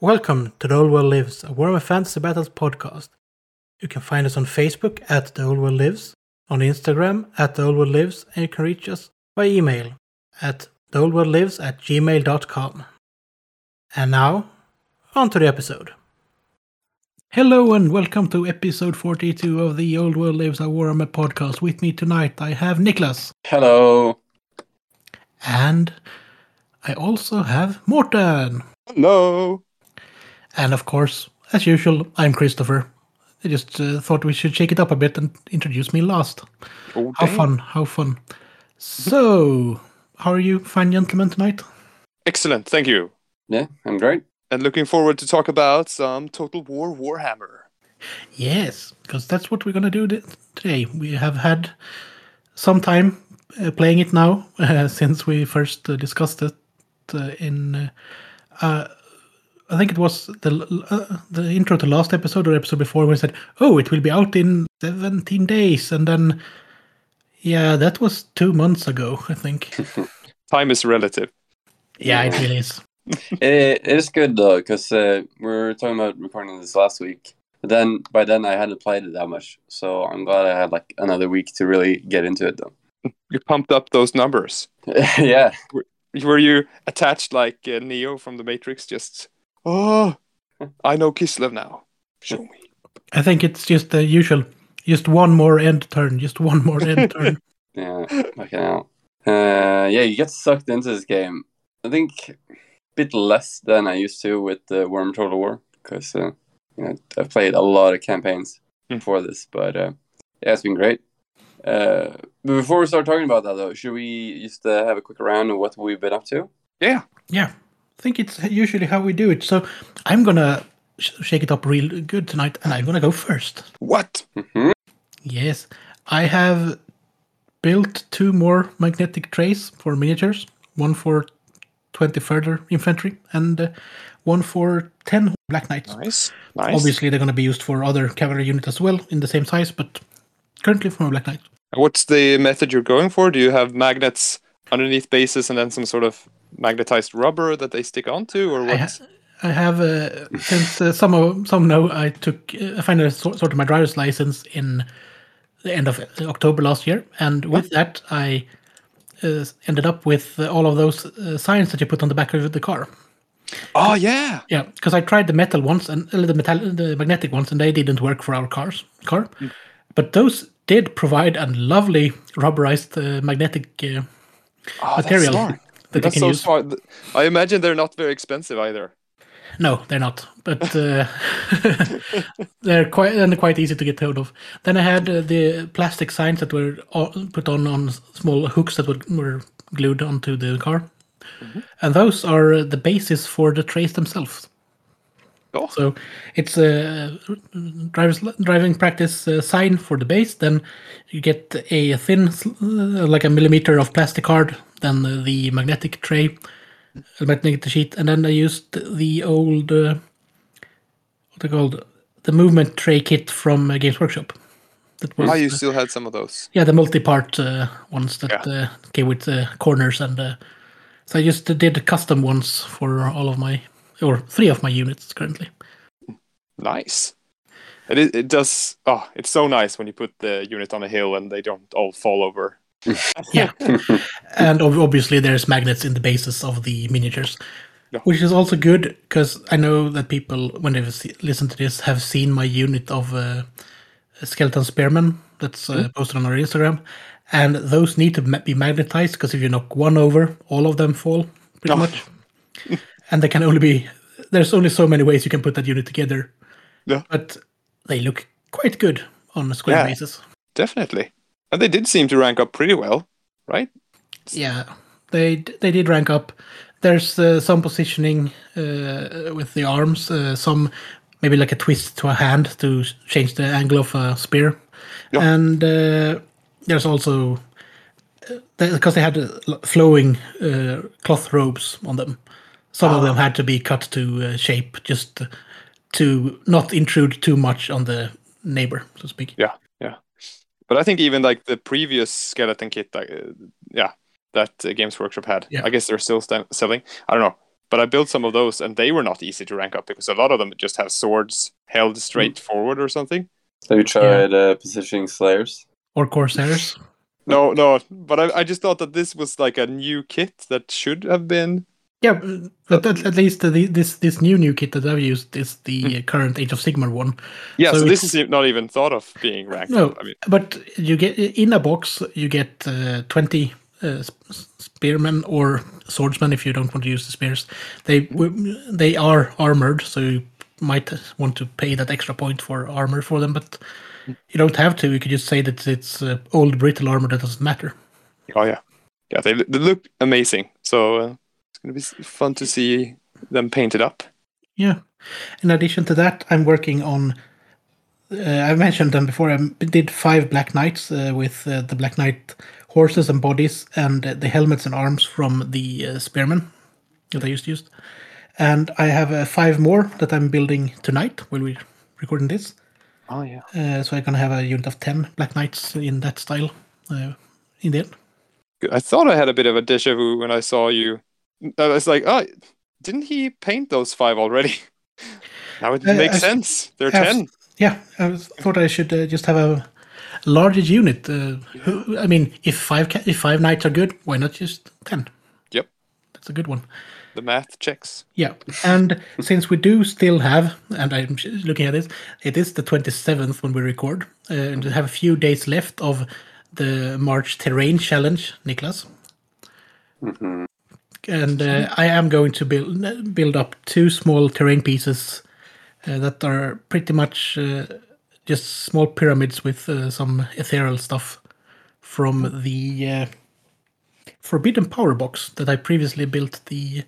Welcome to The Old World Lives, a Warhammer Fantasy Battles podcast. You can find us on Facebook at The Old World Lives, on Instagram at The Old World Lives, and you can reach us by email at theoldworldlives at gmail.com. And now, on to the episode. Hello and welcome to episode 42 of the Old World Lives, a Warhammer podcast. With me tonight I have Niklas, Hello. and I also have Mårten. Hello. And of course, as usual, I'm Christopher. I just uh, thought we should shake it up a bit and introduce me last. Oh, How damn. fun, how fun. So, how are you, fine gentlemen, tonight? Excellent, thank you. Yeah, I'm great. And looking forward to talk about some Total War Warhammer. Yes, because that's what we're going to do th- today. We have had some time uh, playing it now uh, since we first uh, discussed it uh, in. I think it was the uh, the intro to last episode or episode before when we said, "Oh, it will be out in 17 days," and then, yeah, that was two months ago, I think. Time is relative. yeah, it really is. it, it is good though, because uh, we were talking about recording this last week. But then by then I hadn't played it that much, so I'm glad I had like another week to really get into it though. You pumped up those numbers. yeah, Were you attached like uh, Neo from the Matrix? Just, oh, I know Kislev now. Show me. I think it's just the usual, just one more end turn, just one more end turn. yeah, fucking hell. Uh, yeah, you get sucked into this game. I think a bit less than I used to with the Worm Total War, because uh, you know, I've played a lot of campaigns Hmm. before this, but uh, yeah, it's been great. Uh, but before we start talking about that, though, should we just uh, have a quick round of what we've been up to? Yeah. Yeah, I think it's usually how we do it. So I'm gonna sh- shake it up real good tonight, and I'm gonna go first. What? hmm Yes, I have built two more magnetic trays for miniatures. One for 20 further infantry, and uh, one for 10 black knights. Nice. Nice. Obviously, they're gonna be used for other cavalry units as well in the same size, but currently for a black knight. What's the method you're going for? Do you have magnets underneath bases and then some sort of magnetized rubber that they stick onto, or I, what? ha- I have uh, since uh, some of, some know I took uh, I finally sort of my driver's license in the end of October last year, and with that I uh, ended up with all of those uh, signs that you put on the back of the car. oh yeah. Yeah, because I tried the metal ones and uh, the metal the magnetic ones, and they didn't work for our cars car, but those did provide a lovely rubberized uh, magnetic uh, Oh, that's material. That That's can so use. smart. I imagine they're not very expensive either. No, they're not. But uh, they're quite and quite easy to get hold of. Then I had uh, the plastic signs that were put on on small hooks that were, were glued onto the car, and those are the basis for the trays themselves. Oh. So it's a driver's driving practice uh, sign for the base. Then you get a thin, uh, like a millimeter of plastic card. Then the magnetic tray, magnetic sheet, and then I used the old, uh, what they called, the movement tray kit from uh, Games Workshop. That was Ah, you uh, still had some of those. yeah, the multi-part uh, ones that uh, came with uh, corners and uh, so I just did custom ones for all of my or three of my units currently. Nice. It, it does. Oh, it's so nice when you put the unit on a hill and they don't all fall over. Yeah, and ob- obviously there's magnets in the bases of the miniatures, Yeah. which is also good because I know that people when they've se- listened to this have seen my unit of uh, skeleton spearmen that's uh, posted on our Instagram, and those need to be magnetized because if you knock one over, all of them fall pretty Oh. much, and they can only be there's only so many ways you can put that unit together. Yeah. but they look quite good on a square Yeah. basis. Definitely. And they did seem to rank up pretty well, right? Yeah, they they did rank up. There's uh, some positioning uh, with the arms, uh, some maybe like a twist to a hand to change the angle of a spear, Yeah. and uh, there's also because they had uh, flowing uh, cloth robes on them. Some of them had to be cut to uh, shape just to not intrude too much on the neighbor, so to speak. Yeah. But I think even like the previous skeleton kit, uh, yeah, that uh, Games Workshop had. Yeah. I guess they're still st- selling. I don't know, but I built some of those, and they were not easy to rank up because a lot of them just have swords held straight forward or something. Have you tried uh, positioning slayers? Or Corsairs. No, no, but I, I just thought that this was like a new kit that should have been. Yeah, but at, at least the, this this new new kit that I've used is the current Age of Sigmar one. Yeah, So so, this is not even thought of being ranked. No, up. I mean, but you get in a box you get uh, 20 uh, spearmen or swordsmen if you don't want to use the spears. They they are armored, so you might want to pay that extra point for armor for them, but you don't have to. You could just say that it's uh, old brittle armor that doesn't matter. oh yeah, yeah, they they look amazing. So it's gonna be fun to see them painted up. Yeah. In addition to that, I'm working on. Uh, I mentioned them before. I did five Black Knights uh, with uh, the Black Knight horses and bodies and uh, the helmets and arms from the uh, Spearmen that I used to use. And I have uh, five more that I'm building tonight while we're recording this. Oh yeah. Uh, so I'm gonna have a unit of ten Black Knights in that style uh, in the end. I thought I had a bit of a deja vu when I saw you. I was like, oh, didn't he paint those five already? now it Uh, makes I- sense. They're Yes. ten. Yeah, I was- thought I should uh, just have a larger unit. Uh, who, I mean, if five ca- if five knights are good, why not just ten? Yep. That's a good one. The math checks. Yeah, and since we do still have, and I'm looking at this, it is the 27th when we record, uh, and we have a few days left of the March Terrain Challenge, Niklas. hmm And uh, I am going to build build up two small terrain pieces uh, that are pretty much uh, just small pyramids with uh, some ethereal stuff from the uh, Forbidden Power box that I previously built the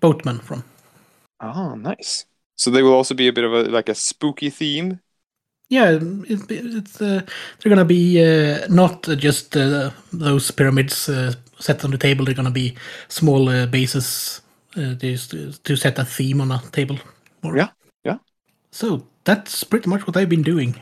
boatman from. Oh, nice. So they will also be a bit of a like a spooky theme. Yeah, it, it's uh, they're gonna be uh, not just uh, those pyramids set on the table. They're gonna be small uh, bases uh, to, to set a theme on a table. more. Yeah, yeah. So that's pretty much what I've been doing.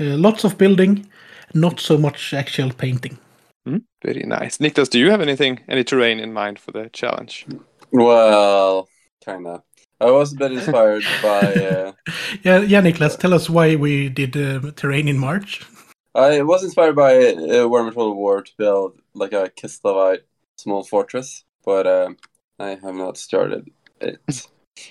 Uh, lots of building, not so much actual painting. Hmm, Very nice. Niklas, do you have anything, any terrain in mind for the challenge? Well, kinda. I was a bit inspired by. Uh, Yeah, yeah, Niklas, tell us why we did uh, terrain in March. I was inspired by uh, Warhammer Total War to build like a Kislevite small fortress, but uh, I have not started it.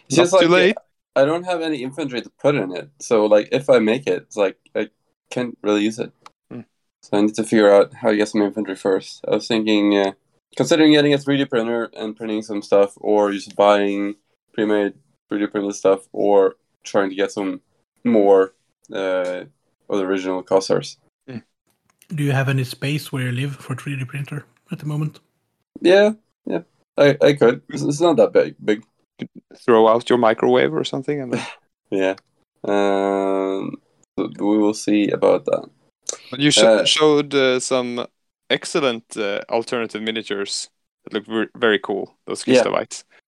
It's Not too late. I don't have any infantry to put in it, so like if I make it, it's like I can't really use it. Hmm. So I need to figure out how to get some infantry first. I was thinking, uh, considering getting a 3D printer and printing some stuff, or just buying pre-made 3D printed stuff, or trying to get some more uh, of the original Kossars. Do you have any space where you live for 3D printer at the moment? Yeah, yeah, I, I could. It's, it's not that big. Big. Throw out your microwave or something, and then... Yeah. Um, we will see about that. But you sh- Uh, showed uh, some excellent uh, alternative miniatures that look ver- very cool. Those Yeah.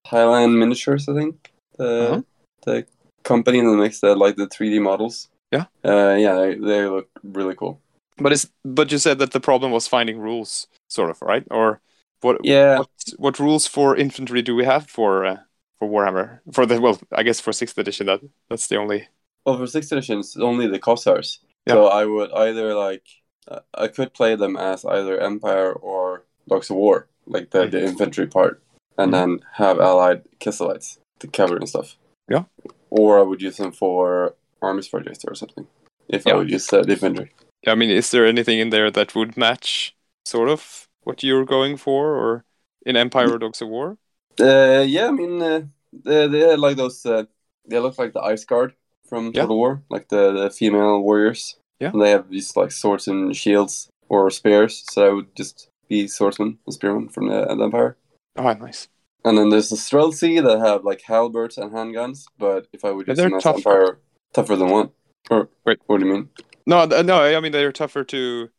Highland Miniatures, I think. The Uh-huh. the company that makes the like the 3D models. Yeah. Uh, yeah, they, they look really cool. But it's but you said that the problem was finding rules, sort of, right? Or what? Yeah. What, what rules for infantry do we have for uh, for Warhammer? For the well, I guess for sixth edition, that that's the only. Well, for sixth edition, it's only the Kossars. Yeah. So I would either like uh, I could play them as either Empire or Dogs of War, like the, the infantry part, and then have allied Kislevites to cover and stuff. Yeah. Or I would use them for armies project or something. If I would use uh, the infantry. I mean, is there anything in there that would match sort of what you're going for, or in Empire or Dogs of War? Uh, yeah, I mean, uh, they, they had like those. Uh, they look like the Ice Guard from Yeah. Total War, like the, the female warriors. Yeah. And they have these like swords and shields or spears. So I would just be swordsman and spearman from the, the Empire. Oh, nice. And then there's the Streltsy that have like halberds and handguns. But if I would use they're them as tougher. Empire, tougher than what? Or Wait. what do you mean? No, no. I mean, they're tougher to.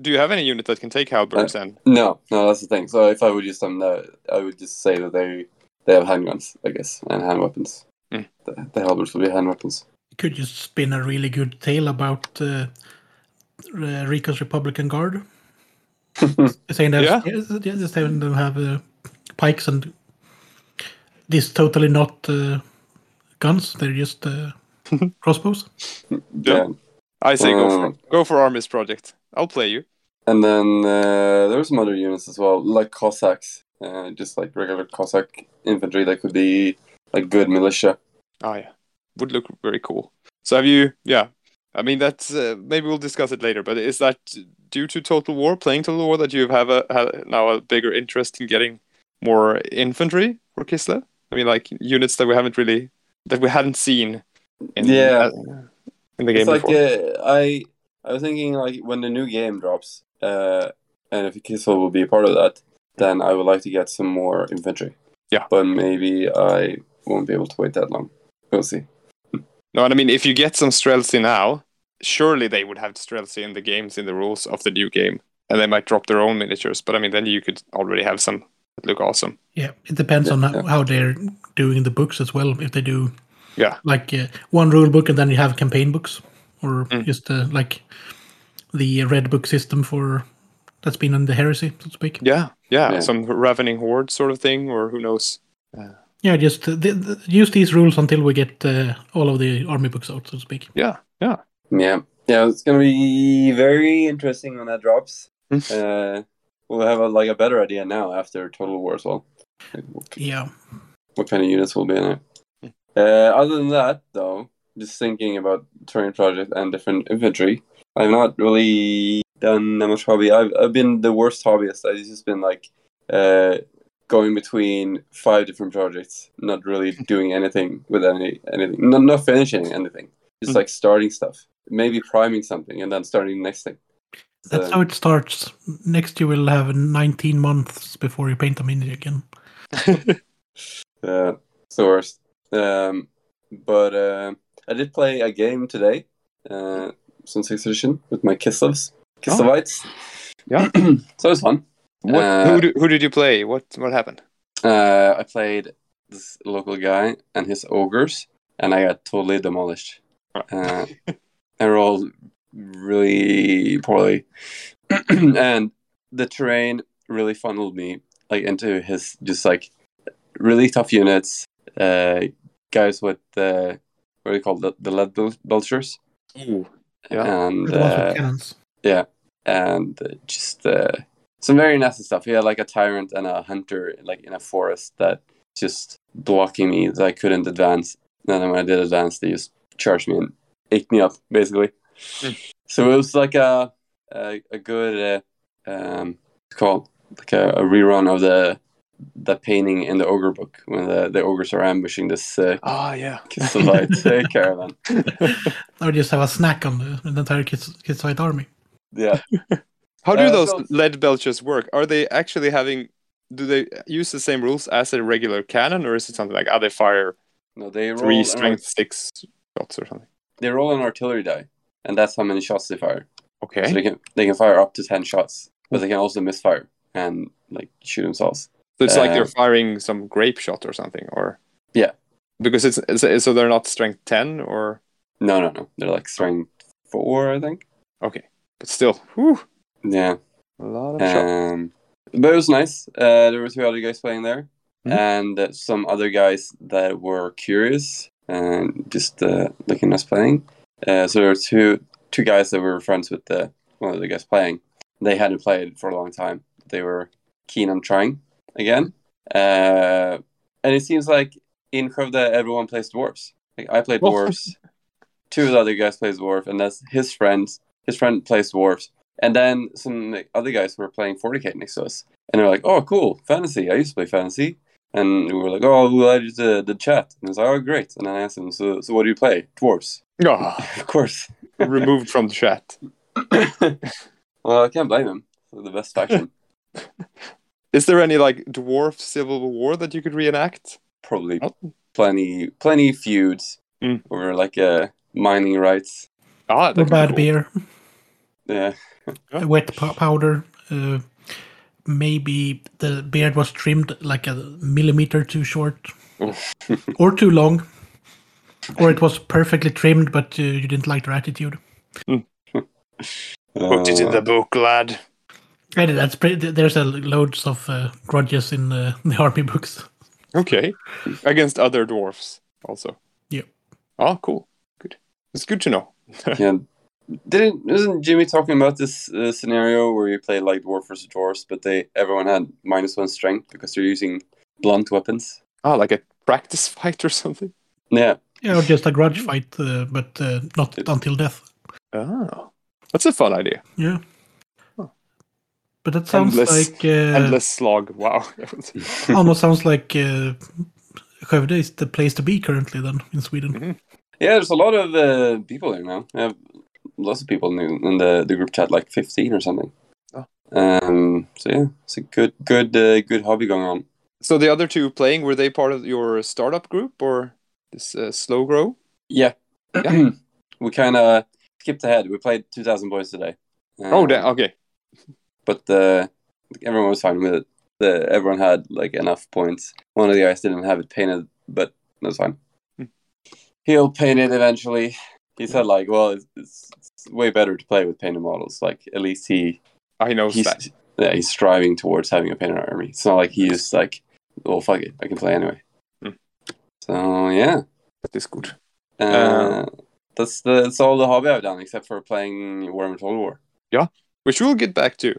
Do you have any unit that can take halberds and? No, no, that's the thing. So if I would use them, uh, I would just say that they they have handguns, I guess, and hand weapons. Hmm. The, the halberds would be hand weapons. You could just spin a really good tale about uh, uh, Ricco's Republican Guard. saying that Yeah. yeah. just having them have uh, pikes and these totally not uh, guns; they're just uh, crossbows. Yeah. I say go for Um, go for Armies project. I'll play you. And then uh, there were some other units as well, like Cossacks, uh, just like regular Cossack infantry that could be like good militia. Oh yeah, would look very cool. So have you? Yeah, I mean that's uh, maybe we'll discuss it later. But is that due to Total War, playing Total War, that you have a have now a bigger interest in getting more infantry for Kislev? I mean, like units that we haven't really that we hadn't seen. In, Yeah. uh, in the game It's like uh, I I was thinking like when the new game drops, uh, and if Kislev will be a part of that, then I would like to get some more infantry. Yeah. But maybe I won't be able to wait that long. We'll see. No, and I mean, if you get some Streltsy now, surely they would have Streltsy in the games in the rules of the new game, and they might drop their own miniatures. But I mean, then you could already have some that look awesome. Yeah, it depends on how, Yeah. how they're doing the books as well. If they do Yeah. like uh, one rule book and then you have campaign books, or Mm. just uh, like the red book system for that's been in the heresy, so to speak. Yeah, yeah, Yeah. some ravening horde sort of thing, or who knows? Yeah, just uh, th- th- use these rules until we get uh, all of the army books out, so to speak. Yeah, yeah. Yeah. Yeah, it's gonna be very interesting when that drops. Mm. uh, we'll have a, like a better idea now after Total War as well. Like, what, Yeah, what kind of units will be in it. Uh, other than that, though, just thinking about terrain project and different infantry, I've not really done that much hobby. I've I've been the worst hobbyist. I've just been like uh, going between five different projects, not really doing anything with any anything, not not finishing anything, just Mm. like starting stuff, maybe priming something and then starting the next thing. that's So- how it starts. Next, you will have 19 months before you paint a mini again. Uh, it's the worst. Um, but uh, I did play a game today, uh, sixth edition with my Kislevs, Kislevites. Yeah. so it was fun. what, Uh, who, do, who did you play? What what happened? Uh, I played this local guy and his ogres, and I got totally demolished. Uh, I rolled really poorly, and the terrain really funneled me like into his just like really tough units. Uh, guys with uh, what do you call the the lead bel- belchers? Ooh. Yeah. and The ones uh, with cannons. and uh, just uh, some very nasty stuff. He had like a tyrant and a hunter like in a forest that just blocking me that I couldn't advance. And then when I did advance, they just charged me and ate me up basically. Hmm. So it was like a a, a good uh, um, called like a, a rerun of the the painting in the ogre book when the, the ogres are ambushing this uh, Ah, yeah. Kislevite uh, caravan. Or just have a snack on the, the entire Kids, Kids Fight army. Yeah. How do Uh, those so- lead belchers work? Are they actually having? Do they use the same rules as a regular cannon, or is it something like ah, they fire No, they roll three an strength six shots or something? they roll an artillery die, and that's how many shots they fire. okay So Okay. they can they can fire up to ten shots, but they can also misfire and like shoot themselves. So it's like Uh, they're firing some grape shot or something, or Yeah. because it's, it's so they're not strength ten or No, no, no. They're like strength four, I think. okay, but still, whew, Yeah. a lot of shots. Um, but it was nice. Uh, there were two other guys playing there, Mhm. and uh, some other guys that were curious and just uh, looking at us playing. Uh, so there were two two guys that were friends with the one of the guys playing. They hadn't played for a long time. They were keen on trying again. Uh, and it seems like in Skövde everyone plays dwarves. Like I played Oh. dwarves. Two of the other guys plays dwarf, and that's his friends. His friend plays dwarves, and then some other guys were playing 40k next to us, and they're like, "Oh, cool, fantasy! I used to play fantasy." And we were like, "Oh, who added the the chat?" And was like, "Oh, great!" And then I asked him, "So, so what do you play? Dwarves?" Ah, of course. removed from the chat. well, I can't blame him. They're the best faction. Is there any like dwarf civil war that you could reenact? Probably Oh. plenty, plenty feuds Mm. over like uh, mining rights. Ah, Or that bad cool. beer, Yeah, Yeah. wet pow- powder. Uh, maybe the beard was trimmed like a millimeter too short or too long. Or it was perfectly trimmed, but uh, you didn't like their attitude. Put it in Uh, the book, lad. And that's pretty, there's a loads of uh, grudges in uh, the army books. Okay. Against other dwarfs also. Yep. Oh, cool. Good. It's good to know. yeah. Didn't isn't Jimmy talking about this uh, scenario where you play like dwarf versus dwarfs, but they everyone had minus one strength because they're using blunt weapons. Ah, like a practice fight or something. Yeah, Yeah, or just a grudge fight, uh, but uh, not until death. Oh, that's a fun idea. Yeah. Huh. But that sounds Endless- like uh, Endless slog. Wow. almost sounds like uh, Skövde is the place to be currently then in Sweden. Mhm. yeah. There's a lot of uh, people there now. I have lots of people in, in the, the group chat, like 15 or something. Oh. Um. So yeah, it's a good good uh, good hobby going on. so the other two playing, were they part of your startup group or this uh, slow grow? Yeah. Yeah. we kind of skipped ahead. We played 2,000 boys today. oh, Um, da- okay. But uh, everyone was fine with it. The, everyone had like enough points. One of the guys didn't have it painted, but that's fine. Hmm. He'll paint it eventually. He said like, well, it's, it's, it's way better to play with painted models. Like at least he I know he's that. yeah he's striving towards having a painted army. It's not like he's like, well, fuck it, I can play anyway. Hmm. So yeah, That is good. uh, Uh, that's the that's all the hobby I've done except for playing Warhammer Total War. Yeah, which we'll get back to.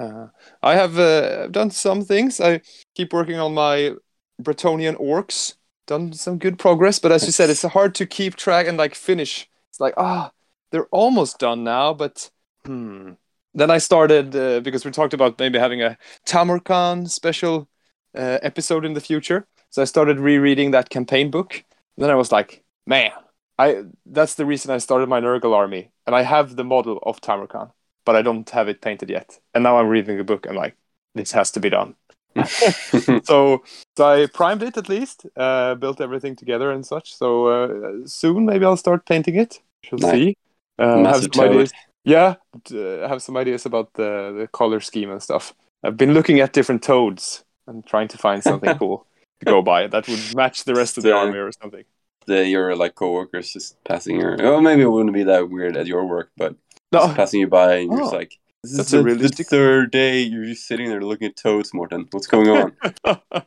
Uh, I have uh, done some things. I keep working on my Bretonnian orcs. Done some good progress, but as you said, it's hard to keep track and like finish. It's like ah, they're almost done now, but hmm. Then I started uh, because we talked about maybe having a Tamurkhan special uh, episode in the future. So I started rereading that campaign book. And then I was like, man, I that's the reason I started my Nurgle army, and I have the model of Tamurkhan but I don't have it painted yet. And now I'm reading the book. I'm like, this has to be done. so, so I primed it at least, uh, built everything together and such. So uh, soon maybe I'll start painting it. Shall Nice. see. Uh, have some toad. ideas. Yeah, uh, have some ideas about the the color scheme and stuff. I've been looking at different toads and trying to find something cool to go by that would match the rest of the Yeah. army or something. the, your like coworkers just passing your oh maybe it wouldn't be that weird at your work, but just No, passing you by and you're just Oh. like this That's is a the, realistic- the third day you're just sitting there looking at toads, Mårten. What's going on?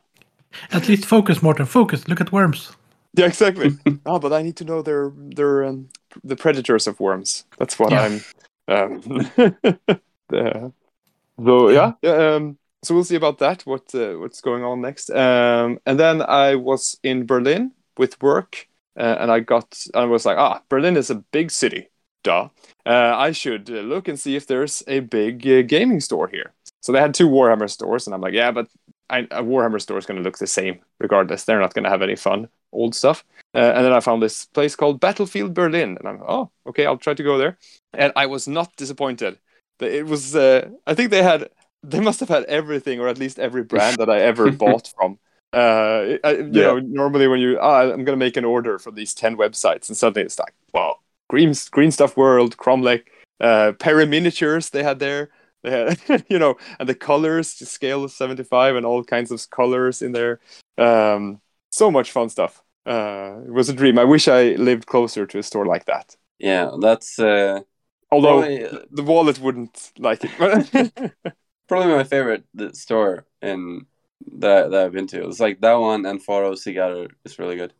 At least focus, Mårten. Focus. Look at worms. Yeah, exactly. oh, but I need to know their their um, the predators of worms. That's what Yeah. I'm. Um, uh, so yeah, yeah. Um, so we'll see about that. What uh, what's going on next? Um, and then I was in Berlin with work, uh, and I got I was like, ah, Berlin is a big city. Duh. Uh, I should uh, look and see if there's a big uh, gaming store here. So they had two Warhammer stores, and I'm like, yeah, but I, a Warhammer store is going to look the same regardless. They're not going to have any fun old stuff. Uh, and then I found this place called Battlefield Berlin, and I'm oh okay, I'll try to go there. And I was not disappointed. It was uh, I think they had they must have had everything or at least every brand that I ever bought from. Uh, I, you Yeah. know, normally when you ah, I'm gonna make an order from these ten websites, and suddenly it's like wow, Green Green Stuff World, Kromlech, uh, Perry Miniatures they had there. They had, you know, and the colors, the scale of 75 and all kinds of colors in there. Um, so much fun stuff. Uh, it was a dream. I wish I lived closer to a store like that. yeah, that's uh, Although probably, uh, the wallet wouldn't like it. probably my favorite store in that that I've been to. It's like that one and Faro Cigar is really good.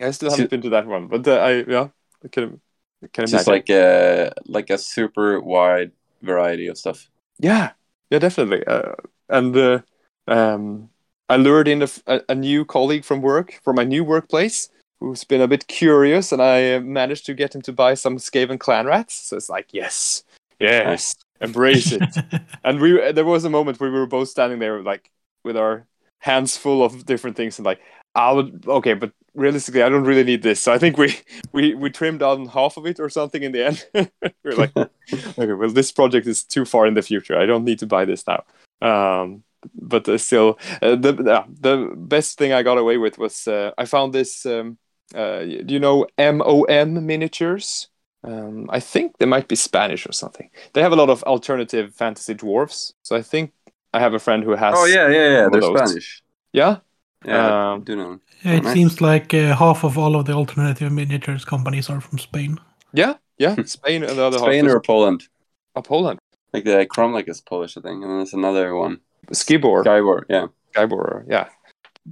I still haven't been to that one, but uh, I yeah, I can, can It's imagine. just like a like a super wide variety of stuff. Yeah, yeah, definitely. Uh, and uh, um, I lured in a new colleague from work, from my new workplace, who's been a bit curious, and I uh, managed to get him to buy some Skaven clan rats. So it's like, yes, yes, embrace it. and we, there was a moment where we were both standing there, like with our hands full of different things, and like, I would, okay, but realistically, I don't really need this. So I think we we we trimmed down half of it or something in the end. we were like, okay, well, this project is too far in the future. I don't need to buy this now. Um, but uh, still, uh, the uh, the best thing I got away with was uh, I found this. Um, uh, do you know MOM miniatures? Um, I think they might be Spanish or something. They have a lot of alternative fantasy dwarfs. So I think I have a friend who has. Oh yeah, yeah, yeah. They're those. Spanish. Yeah. Yeah, Um, do know. Yeah, it Nice. seems like uh, half of all of the alternative miniatures companies are from Spain. Yeah. Yeah. Spain and the other Spain half or Poland? is oh, Poland. Like the Kromlech is Polish, I think, and then there's another one. Scibor. Skyward, yeah. Skyborer, yeah.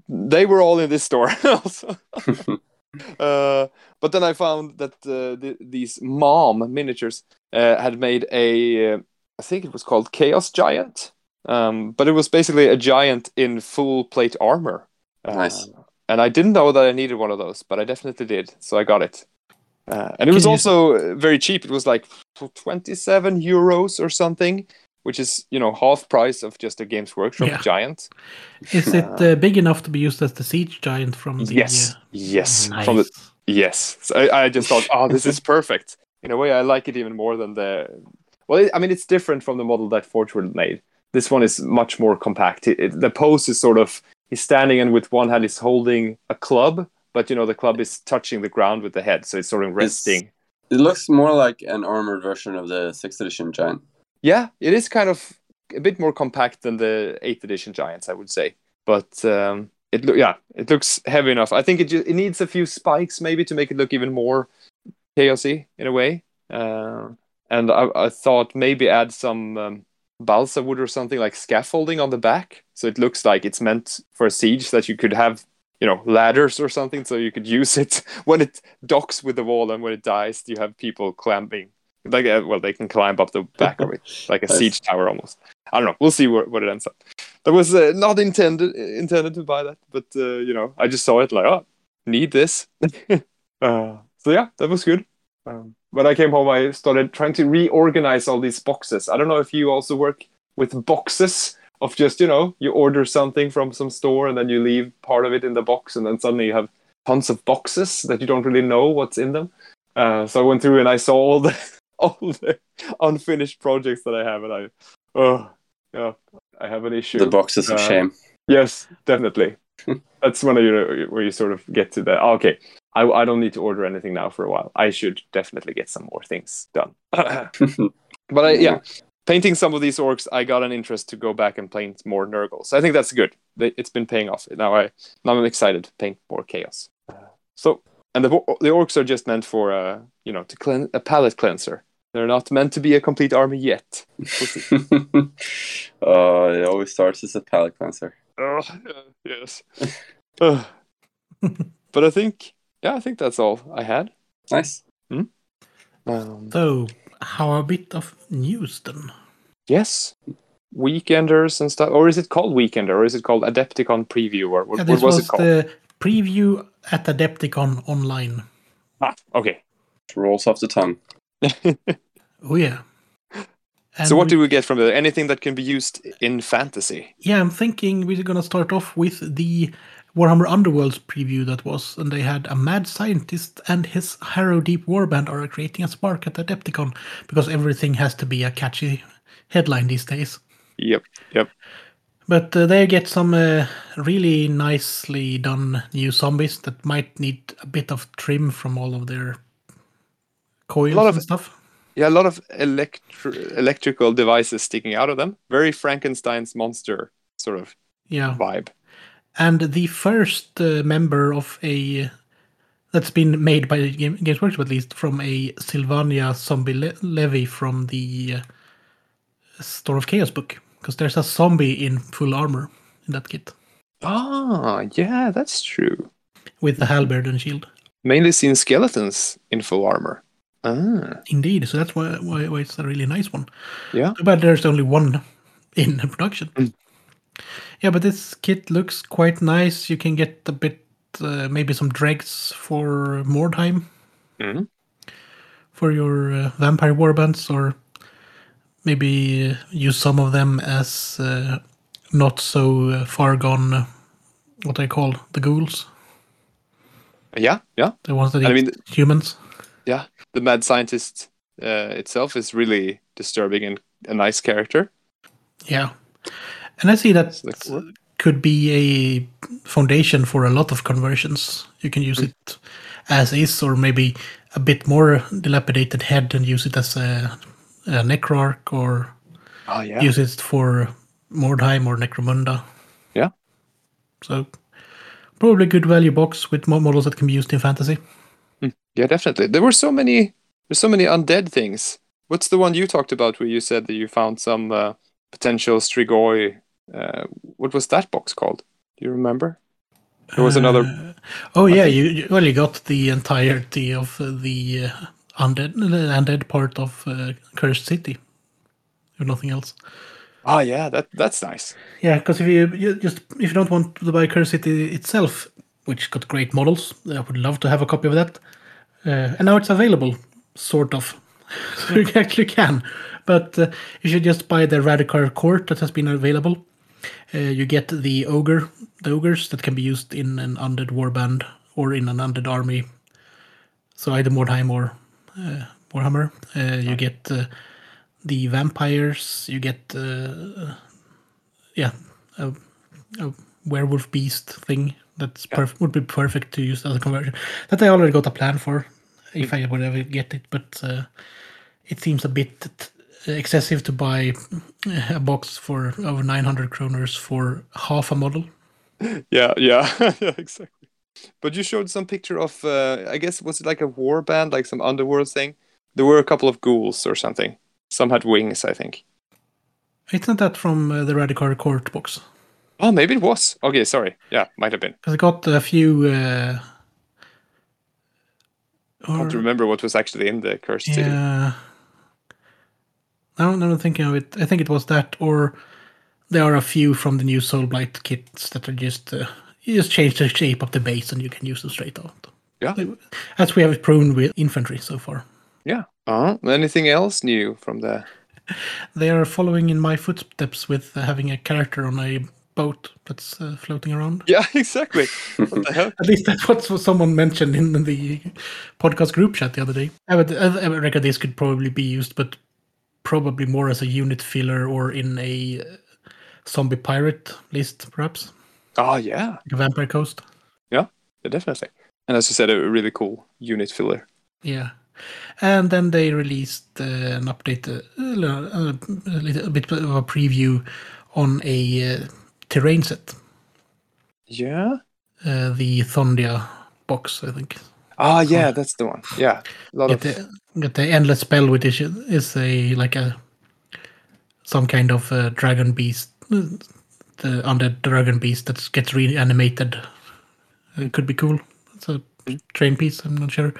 They were all in this store also. uh, but then I found that uh, the, these mom miniatures uh, had made a, uh, I think it was called Chaos Giant, um, but it was basically a giant in full plate armor. Uh, Nice. And I didn't know that I needed one of those, but I definitely did, so I got it. Uh, and it was Can you- also uh, very cheap. It was like 27 euros or something, which is you know half price of just a Games Workshop Yeah. giant. Is it uh, big enough to be used as the siege giant from the? Yes, uh, yes, nice. from the Yes, so I, I just thought, oh, this is perfect. In a way, I like it even more than the. Well, it, I mean, it's different from the model that Forge World made. This one is much more compact. It, it- the pose is sort of he's standing and with one hand he's holding a club, but you know the club is touching the ground with the head, so it's sort of resting. It looks more like an armored version of the sixth edition giant. Yeah, it is kind of a bit more compact than the eighth edition giants, I would say. But um, it look yeah, it looks heavy enough. I think it ju- it needs a few spikes maybe to make it look even more chaosy in a way. Uh, and I, I thought maybe add some um, balsa wood or something like scaffolding on the back, so it looks like it's meant for a siege that you could have. You know, ladders or something, so you could use it. When it docks with the wall, and when it dies, you have people clamping like uh, well they can climb up the back of it like a siege tower almost. I don't know. We'll see where, what it ends up. That was uh, not intended intended to buy that but uh, you know i just saw it like oh need this. Uh, so yeah that was good um, when i came home i started trying to reorganize all these boxes i don't know if you also work with boxes of just you know you order something from some store and then you leave part of it in the box and then suddenly you have tons of boxes that you don't really know what's in them uh, so I went through and I saw all the all the unfinished projects that I have, and I, oh, yeah, I have an issue. The boxes of Uh, shame. Yes, definitely. That's when you where you sort of get to the oh, okay. I I don't need to order anything now for a while. I should definitely get some more things done. but I, yeah, painting some of these orcs, I got an interest to go back and paint more Nurgles. I think that's good. It's been paying off. Now I now I'm excited to paint more chaos. So and the the orcs are just meant for uh you know to clean a palate cleanser. They're not meant to be a complete army yet. We'll uh, it always starts as a palate cleanser. Oh, yes. Ugh. but I think yeah, I think that's all I had. Nice. Um, So, how a bit of news then? yes. Weekenders and stuff, or is it called Weekender, or is it called Adepticon Preview, or what, Yeah, what this was, was it called? the preview at Adepticon online. Ah, okay. Rolls off the tongue. Oh yeah. And so what we- do we get from there? Anything that can be used in fantasy? Yeah, I'm thinking we're gonna start off with the Warhammer Underworlds preview that was, and they had a mad scientist and his Harrowdeep Warband are creating a spark at Adepticon because everything has to be a catchy headline these days. Yep, yep. But uh, they get some uh, really nicely done new zombies that might need a bit of trim from all of their coils lot of- and stuff. Yeah, a lot of electri- electrical devices sticking out of them. Very Frankenstein's monster sort of Yeah. vibe. And the first uh, member of a that's been made by Game, Games Workshop at least from a Sylvania zombie le- levy from the uh, Storm of Chaos book because there's a zombie in full armor in that kit Ah, yeah, that's true. with the halberd and shield. Mainly seen skeletons in full armor. Ah, Indeed, so that's why, why, why it's a really nice one. yeah. But there's only one in production. Yeah, but this kit looks quite nice. You can get a bit, uh, maybe some dregs for Mordheim Mhm. for your uh, vampire warbands, or maybe uh, use some of them as uh, not so uh, far gone. Uh, what I call the ghouls, Yeah, yeah. the ones that I mean, humans. yeah. The mad scientist uh, itself is really disturbing and a nice character. Yeah, and I see that could be a foundation for a lot of conversions. You can use hmm. it as is, or maybe a bit more dilapidated head and use it as a, a Necrarch, or Oh yeah. use it for Mordheim or Necromunda. Yeah. So probably a good value box with more models that can be used in fantasy. Hmm. Yeah, definitely. There were so many. There's so many undead things. What's the one you talked about where you said that you found some uh, potential Strigoi Uh, what was that box called? Do you remember? There was another. Uh, oh yeah, you, you well you got the entirety of uh, the uh, undead undead part of uh, Cursed City, if nothing else. Ah, yeah, that that's nice. Yeah, because if you, you just if you don't want to buy Cursed City itself, which got great models, I would love to have a copy of that. Uh, and now it's available, sort of. so you actually can. But uh, you should just buy the Radukar's Court that has been available. Uh, you get the ogre, the ogres that can be used in an undead warband or in an undead army. So either Mordheim or uh, Warhammer. Uh, you get uh, the vampires. You get uh, yeah, a, a werewolf beast thing that's perf- would be perfect to use as a conversion. That I already got a plan for if I would ever get it, but uh, it seems a bit excessive to buy a box for over 900 kroners for half a model. Yeah, yeah, yeah, exactly. But you showed some picture of, uh, I guess, was it like a war band, like some underworld thing? There were a couple of ghouls or something. Some had wings, I think. Isn't that from uh, the Radukar's Court box? Oh, maybe it was. Okay, sorry. Yeah, might have been. Because I got a few. Uh, I can't remember what was actually in the cursed city. Now, now I'm thinking of it. I think it was that, or there are a few from the new Soulblight kits that are just uh, you just change the shape of the base and you can use them straight out. Yeah. As we have proven with infantry so far. Yeah. Uh, anything else new from there? They are following in my footsteps with uh, having a character on a boat that's uh, floating around. Yeah, exactly. what the hell? At least that's what someone mentioned in the podcast group chat the other day. I would, I I would reckon this could probably be used, but probably more as a unit filler or in a uh, zombie pirate list, perhaps. Oh yeah, Like vampire coast. yeah, definitely. And as you said, a really cool unit filler. Yeah. And then they released uh, an update, uh, uh, a, little, a bit of a preview on a uh, terrain set, Yeah. uh, the Thondia box, I think. Ah, yeah, that's the one. Yeah, a lot Get of. the, get the endless spell, which is, is a like a some kind of uh, dragon beast, uh, the undead dragon beast that gets reanimated. It could be cool. It's a train piece. I'm not sure.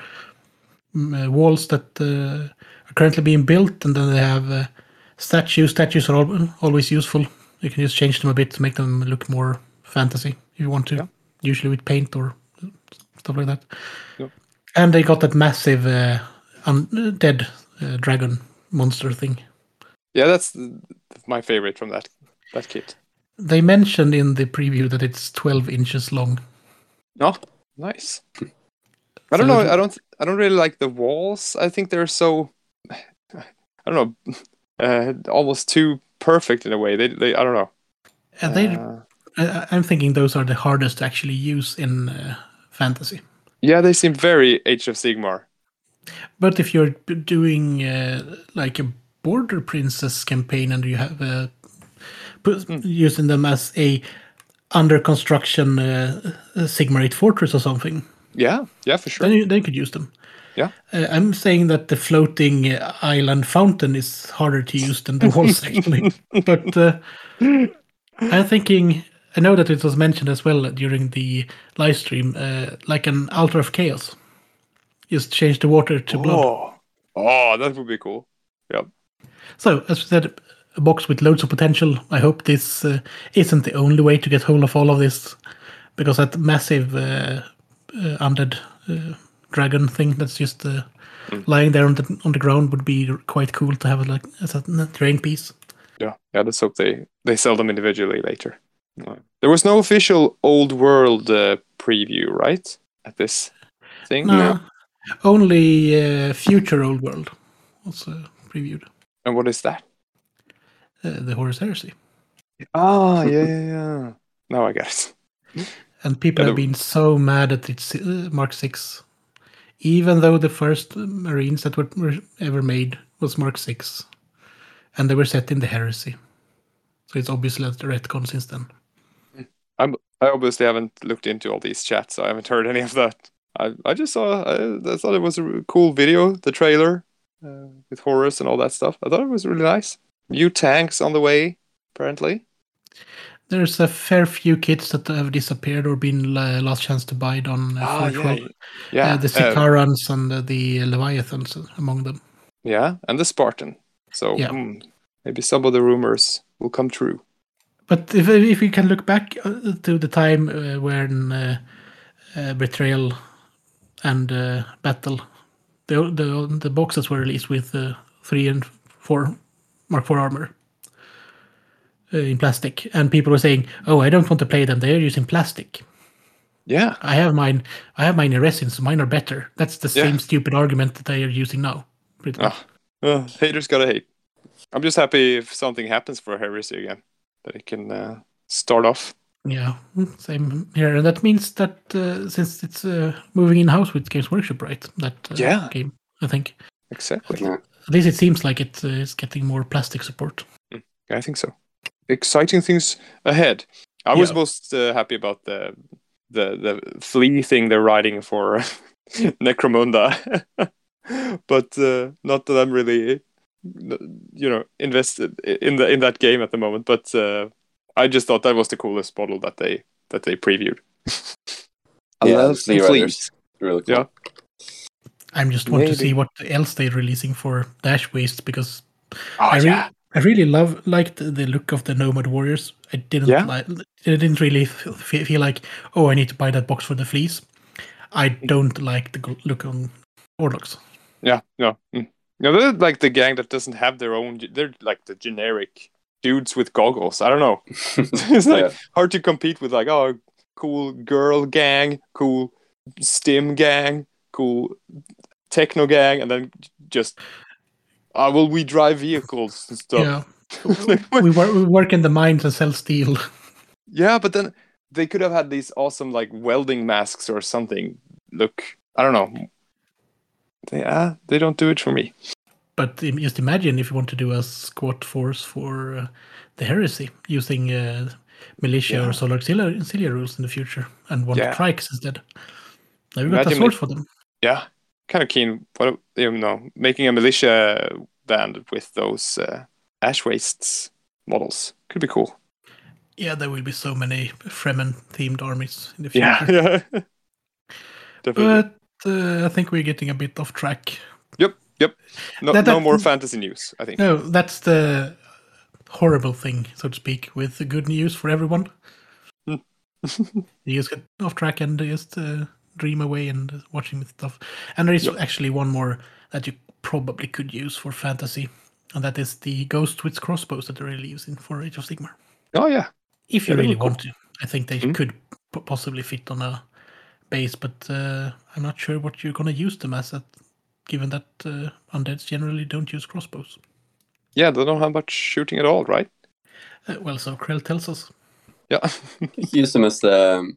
Mm, uh, walls that uh, are currently being built, and then they have uh, statues. Statues are al- always useful. You can just change them a bit to make them look more fantasy if you want to. Yeah. Usually with paint or stuff like that. Yeah. And they got that massive uh, un- dead uh, dragon monster thing. Yeah, that's my favorite from that that kit. They mentioned in the preview that it's 12 inches long. Oh, nice. I don't know. I don't. I don't really like the walls. I think they're so. I don't know. Uh, almost too perfect in a way. They. They. I don't know. And they, Uh, I, I'm thinking those are the hardest to actually use in uh, fantasy. yeah, they seem very Age of Sigmar. But if you're doing uh, like a border princess campaign and you have uh, put, using them as a under construction uh, uh, Sigmarite fortress or something, Yeah. Yeah, for sure. then you, then you could use them. Yeah. Uh, I'm saying that the floating uh, island fountain is harder to use than the walls actually. but uh, I'm thinking. I know that it was mentioned as well during the live stream, uh, like an altar of chaos. Just change the water to blood. Oh. Oh, that would be cool. Yep. So, as we said, a box with loads of potential. I hope this uh, isn't the only way to get hold of all of this, because that massive uh, uh, undead uh, dragon thing that's just uh, lying there on the on the ground would be quite cool to have like as a terrain piece. Yeah. Yeah. Let's hope they they sell them individually later. There was no official old world uh, preview, right? At this thing. No, only uh, future old world was uh, previewed. And what is that? Uh, the Horus Heresy. Ah, yeah, yeah, yeah. Now I it. And people Yeah, have the- been so mad at it's uh, Mark 6. Even though the first Marines that were, were ever made was Mark 6. And they were set in the Heresy. So it's obviously a retcon since then. I'm. I obviously haven't looked into all these chats. So I haven't heard any of that. I. I just saw. I, I thought it was a cool video, the trailer, uh, with Horus and all that stuff. I thought it was really nice. New tanks on the way, apparently. There's a fair few kits that have disappeared or been uh, last chance to buy it on uh, Ah, yeah, World. yeah, Uh, the uh, Sicarans and the Leviathans among them. yeah, and the Spartan. So Yeah. hmm, maybe some of the rumors will come true. But if if you can look back uh, to the time uh, when uh, uh, Betrayal and uh, Battle, the, the the boxes were released with uh, three and four Mark IV armor uh, in plastic, and people were saying, "Oh, I don't want to play them; they're using plastic." Yeah, I have mine. I have mine in resin, so mine are better. That's the Yeah. same stupid argument that they are using now. Uh, haters gotta hate. I'm just happy if something happens for Heresy again, that it can uh, start off. Yeah, same here. And that means that uh, since it's uh, moving in house with Games Workshop, right? That uh, Yeah. game, I think. Exactly. Yeah. At least it seems like it uh, is getting more plastic support. I think so. Exciting things ahead. I was most uh, happy about the the the flea thing they're writing for Necromunda, but uh, not that I'm really, you know, invested in the in that game at the moment. But uh, I just thought that was the coolest model that they that they previewed. I Yeah, love the Flea fleas. Really cool. Yeah. I'm just want to see what else they're releasing for Ash Waste because Oh I, re- yeah, I really love liked the look of the Nomad Warriors. I didn't Yeah. like. I didn't really f- feel like oh I need to buy that box for the fleas. I don't like the look on Orlocks. yeah, no, mm. no. They're like the gang that doesn't have their own. They're like the generic dudes with goggles. I don't know. it's like Yeah. hard to compete with like oh cool girl gang cool stim gang cool techno gang and then just uh, will we drive vehicles and stuff Yeah, we, wor- we work in the mines and sell steel. yeah but then they could have had these awesome like welding masks or something look i don't know they uh, they don't do it for me But just imagine if you want to do a squat force for uh, the heresy using uh, militia Yeah. or solar auxiliary, auxiliary rules in the future and want Yeah. trikes instead. Now we got a Imagine sword for them. yeah kind of keen what you know making a militia band with those uh, ash wastes models could be cool Yeah, there will be so many Fremen themed armies in the future. yeah yeah definitely But uh, I think we're getting a bit off track. Yep. No, That- no more fantasy news. I think. No, that's the horrible thing, so to speak, with the good news for everyone. Hmm. you just get off track and just uh, dream away and watching stuff. And there is Yep. actually one more that you probably could use for fantasy, and that is the Ghost with crossbows that they're releasing for Age of Sigmar. Oh yeah, If you Yeah, really want to, I think they Hmm. could possibly fit on a base, but uh, I'm not sure what you're gonna use them as. At, given that uh, undeads generally don't use crossbows. yeah. They don't have much shooting at all, right? Uh, well, so Krell tells us. Yeah. Use them as the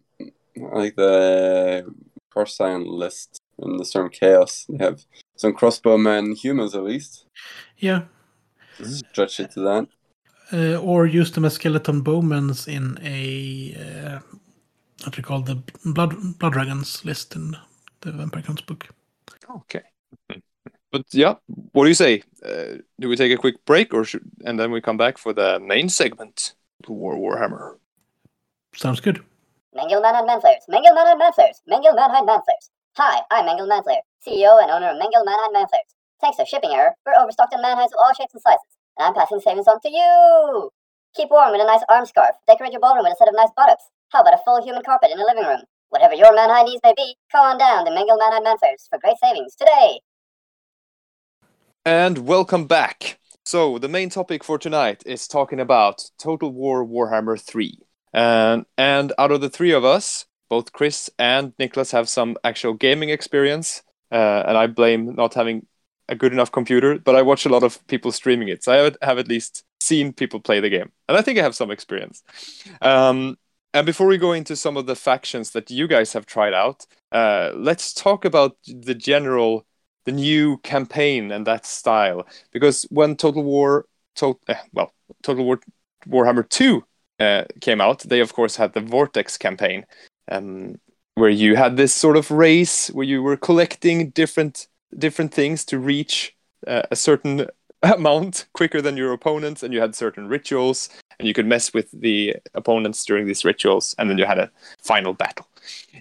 like the cross sign list in the Storm Chaos. They have some crossbowmen humans at least. Yeah, Stretch it to that. uh, or use them as skeleton bowmans in a uh, what do you call the blood blood dragons list in the Vampire Counts book. okay. But yeah, what do you say? Uh, do we take a quick break, or should, and then we come back for the main segment, War Warhammer? Sounds good. Mengil Manhide Manflayers, Mengil Manhide Manflayers, Mengil Manhide Manflayers. Hi, I'm Mengil Manflayer, CEO and owner of Mengil Manhide Manflayers. Thanks to shipping error, we're overstocked in manhides of all shapes and sizes, and I'm passing the savings on to you! Keep warm with a nice arm scarf, decorate your ballroom with a set of nice buttocks. How about a full human carpet in the living room? Whatever your manhide needs may be, come on down to Mengil Manhide Manflayers for great savings today! And welcome back. So the main topic for tonight is talking about Total War Warhammer 3. And and out of the three of us, both Chris and Niklas have some actual gaming experience. Uh, and I blame not having a good enough computer, but I watch a lot of people streaming it. So I have- have at least seen people play the game. And I think I have some experience. Um, and before we go into some of the factions that you guys have tried out, uh, let's talk about the general the new campaign and that style. Because when total war to- eh, well total war warhammer 2 uh, came out they of course had the vortex campaign um, where you had this sort of race where you were collecting different different things to reach uh, a certain mount quicker than your opponents, and you had certain rituals, and you could mess with the opponents during these rituals, and then you had a final battle.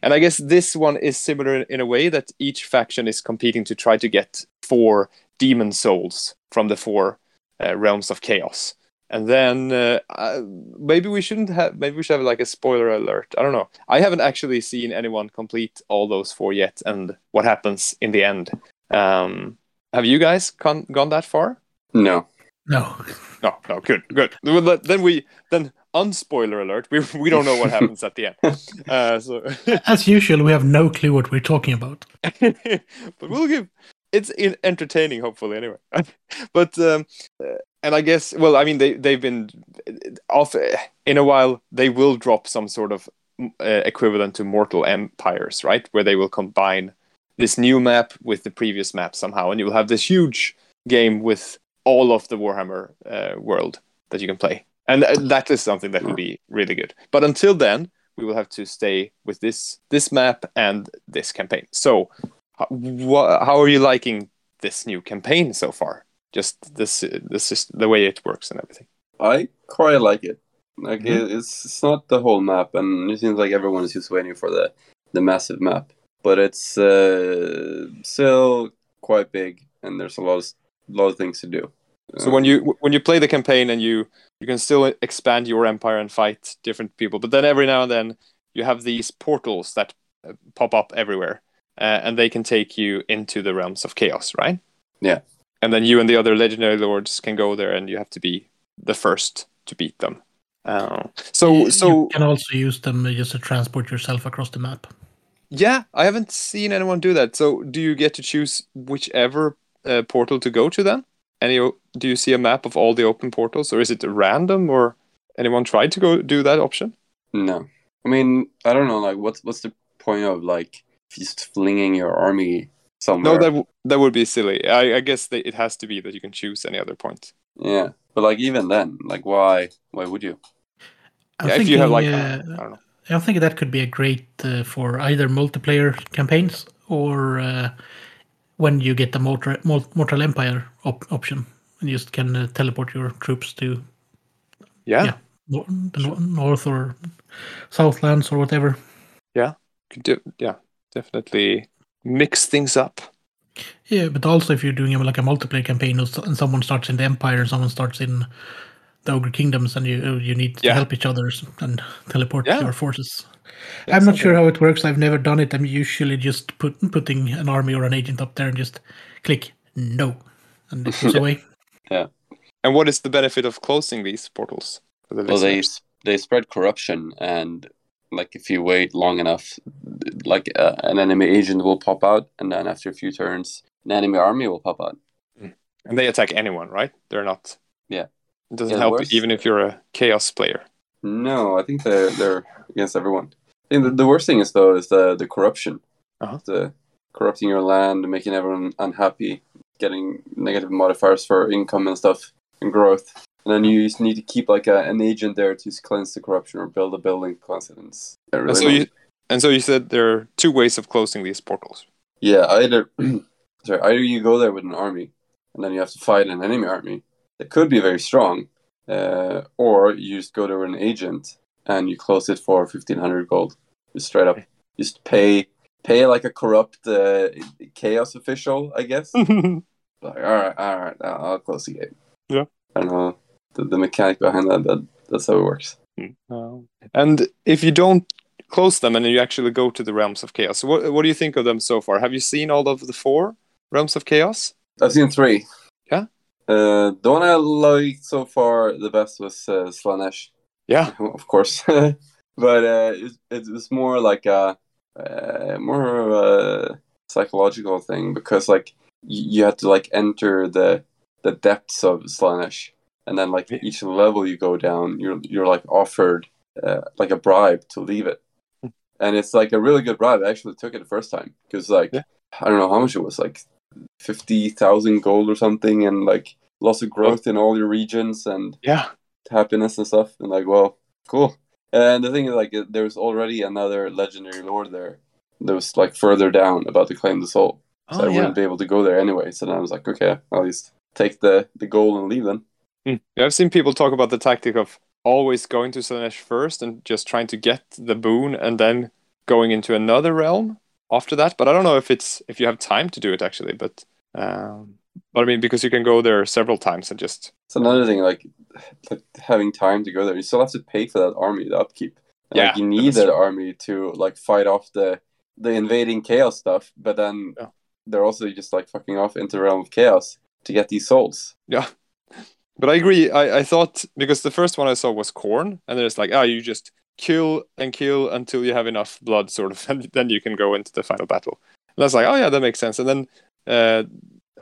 And I guess this one is similar in a way that each faction is competing to try to get four demon souls from the four uh, realms of chaos. And then uh, uh, maybe we shouldn't have. Maybe we should have like a spoiler alert. I don't know. I haven't actually seen anyone complete all those four yet, and what happens in the end. Um, have you guys con- gone that far? No. No. No, no, good, good. Well, Then we then unspoiler alert. We we don't know what happens at the end. Uh, so, As usual, we have no clue what we're talking about. but we'll give it's in entertaining, hopefully. Anyway, but um, uh, and I guess well, I mean they they've been off in a while. They will drop some sort of uh, equivalent to Mortal Empires, right? Where they will combine this new map with the previous map somehow, and you will have this huge game with all of the Warhammer uh, world that you can play, and uh, that is something that will be really good. But until then, we will have to stay with this this map and this campaign. So, h- wha how are you liking this new campaign so far? Just this this is the way it works and everything. I quite like it. Like Mhm. it's it's not the whole map, and it seems like everyone is just waiting for the the massive map. But it's uh, still quite big, and there's a lot of lot of things to do. So when you when you play the campaign and you you can still expand your empire and fight different people, but then every now and then you have these portals that uh, pop up everywhere, uh, and they can take you into the realms of chaos, right? Yeah. And then you and the other legendary lords can go there, and you have to be the first to beat them. Uh, so so you can also use them just to transport yourself across the map. yeah, I haven't seen anyone do that. So do you get to choose whichever uh, portal to go to then? Any do you see a map of all the open portals, or is it random, or anyone tried to go do that option? no, I mean I don't know. Like what's what's the point of like just flinging your army somewhere? No, that w- that would be silly. I, I guess that it has to be that you can choose any other point. yeah, but like even then, like why why would you? I'm yeah, if you have like uh, uh, I don't know. I think that could be a great uh, for either multiplayer campaigns or uh, when you get the Mortal, Mortal Empire op- option and you just can uh, teleport your troops to Yeah, yeah. the nor- north or southlands or whatever. do, yeah, definitely mix things up. Yeah, but also if you're doing like a multiplayer campaign and someone starts in the Empire and someone starts in the Ogre Kingdoms and you you need to Yeah. help each other and teleport Yeah. your forces. Yeah, I'm not sure how it works. I've never done it. I'm usually just put, putting an army or an agent up there and just click no, and it goes away. Yeah. And what is the benefit of closing these portals? For the Well, they listeners? they spread corruption, and like if you wait long enough, like uh, an enemy agent will pop out, and then after a few turns, an enemy army will pop out. and they attack anyone, right? They're not. Yeah. It doesn't Yeah, help worse- even if you're a chaos player. No, I think they're they're against everyone. I think the, the worst thing is though is the the corruption, Uh-huh. the corrupting your land, making everyone unhappy, getting negative modifiers for income and stuff and growth. And then you just need to keep like a, an agent there to cleanse the corruption or build a building cleanse it. And it's And really so you and so you said there are two ways of closing these portals. Yeah, either sorry, either you go there with an army, and then you have to fight an enemy army that could be very strong, uh, or you just go to an agent and you close it for fifteen hundred gold, just straight up. Just pay pay like a corrupt uh, chaos official, I guess. like, all right, all right, I'll I'll close the game. Yeah. I don't know the, the mechanic behind that, but that's how it works. Um, and if you don't close them and you actually go to the realms of chaos, what what do you think of them so far? Have you seen all of the four realms of chaos? I've seen three. Uh, the one I liked so far the best was uh, Slaanesh. Yeah, of course. but uh, it, it was more like a uh, more of a psychological thing because like you had to like enter the the depths of Slaanesh, and then like Yeah. each level you go down, you're you're like offered uh, like a bribe to leave it, Hmm. and it's like a really good bribe. I actually took it the first time because like Yeah. I don't know how much it was, like fifty thousand gold or something, and like lots of growth in all your regions and yeah, happiness and stuff. And like, well, cool. And the thing is, like, there was already another legendary lord there that was like further down about to claim the soul. So oh, I yeah. wouldn't be able to go there anyway. So then I was like, okay, I'll just take the the goal and leave then. Hmm. Yeah, I've seen people talk about the tactic of always going to Slaanesh first and just trying to get the boon and then going into another realm after that. But I don't know if it's if you have time to do it actually. But um, but I mean because you can go there several times and just It's another thing, like, like having time to go there. You still have to pay for that army, the upkeep. And, Yeah, like, you need that true. army to like fight off the the invading chaos stuff. But then Yeah. they're also just like fucking off into realm of chaos to get these souls. yeah. But I agree. I, I thought because the first one I saw was Khorne, and then it's like, ah, you just kill and kill until you have enough blood, sort of, and then you can go into the final battle. And I was like, oh yeah, that makes sense. And then uh,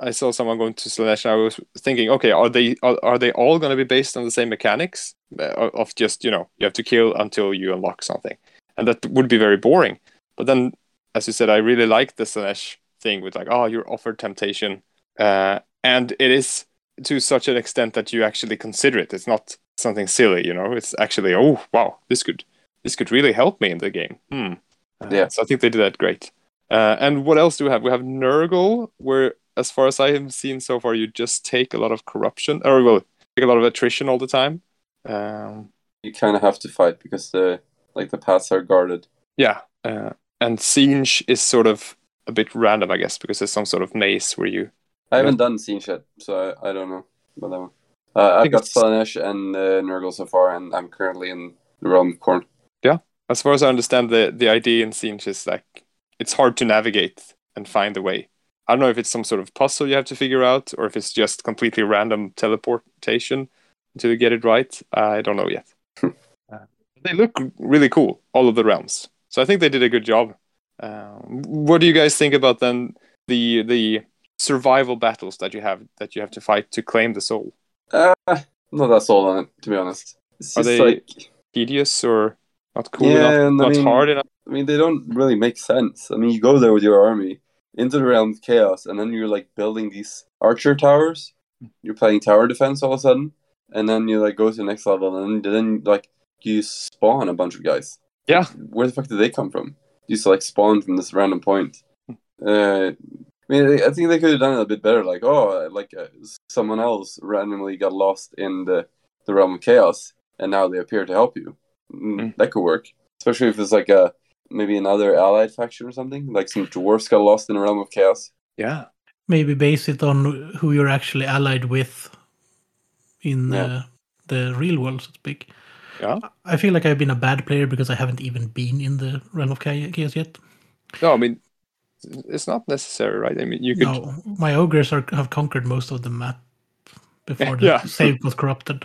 I saw someone going to Slaanesh, and I was thinking, okay, are they are, are they all going to be based on the same mechanics uh, of just you know you have to kill until you unlock something, and that would be very boring. But then, as you said, I really like the Slaanesh thing with like, oh, you're offered temptation, uh, and it is to such an extent that you actually consider it. It's not something silly, you know. It's actually, oh wow, this could this could really help me in the game. Hmm. Uh, Yeah. So I think they did that great. Uh, and what else do we have? We have Nurgle, where as far as I have seen so far, you just take a lot of corruption, or well, take a lot of attrition all the time. Um, You kind of have to fight because the like the paths are guarded. yeah, uh, and Tzeentch is sort of a bit random, I guess, because there's some sort of maze where you. I haven't done Tzeentch yet, so I, I don't know about that one. Uh, I've got Slaanesh and uh, Nurgle so far, and I'm currently in the realm of Khorne. Yeah, as far as I understand, the the idea in Tzeentch is like it's hard to navigate and find the way. I don't know if it's some sort of puzzle you have to figure out, or if it's just completely random teleportation until you get it right. I don't know yet. Uh, they look really cool, all of the realms. So I think they did a good job. Um, what do you guys think about then the the survival battles that you have that you have to fight to claim the soul? Uh, not that sold on it, to be honest. It's Are they- like Tedious or not cool Yeah, enough, and I not mean- hard enough? I mean, they don't really make sense. I mean, you go there with your army into the realm of chaos, and then you're like building these archer towers. You're playing tower defense all of a sudden, and then you like go to the next level, and then like you spawn a bunch of guys. Yeah. Where the fuck did they come from? You just like spawn from this random point. Uh, I mean, I think they could have done it a bit better. Like, oh, like uh, someone else randomly got lost in the the realm of chaos, and now they appear to help you. Mm, Mm. That could work, especially if it's like a maybe another allied faction or something. Like some dwarfs got lost in the realm of chaos. Yeah. Maybe base it on who you're actually allied with in Yeah. uh, the real world, so to speak. Yeah. I feel like I've been a bad player because I haven't even been in the realm of chaos yet. No, I mean, it's not necessary, right? I mean, you could. No, my ogres are, have conquered most of the map before the Yeah. save was corrupted.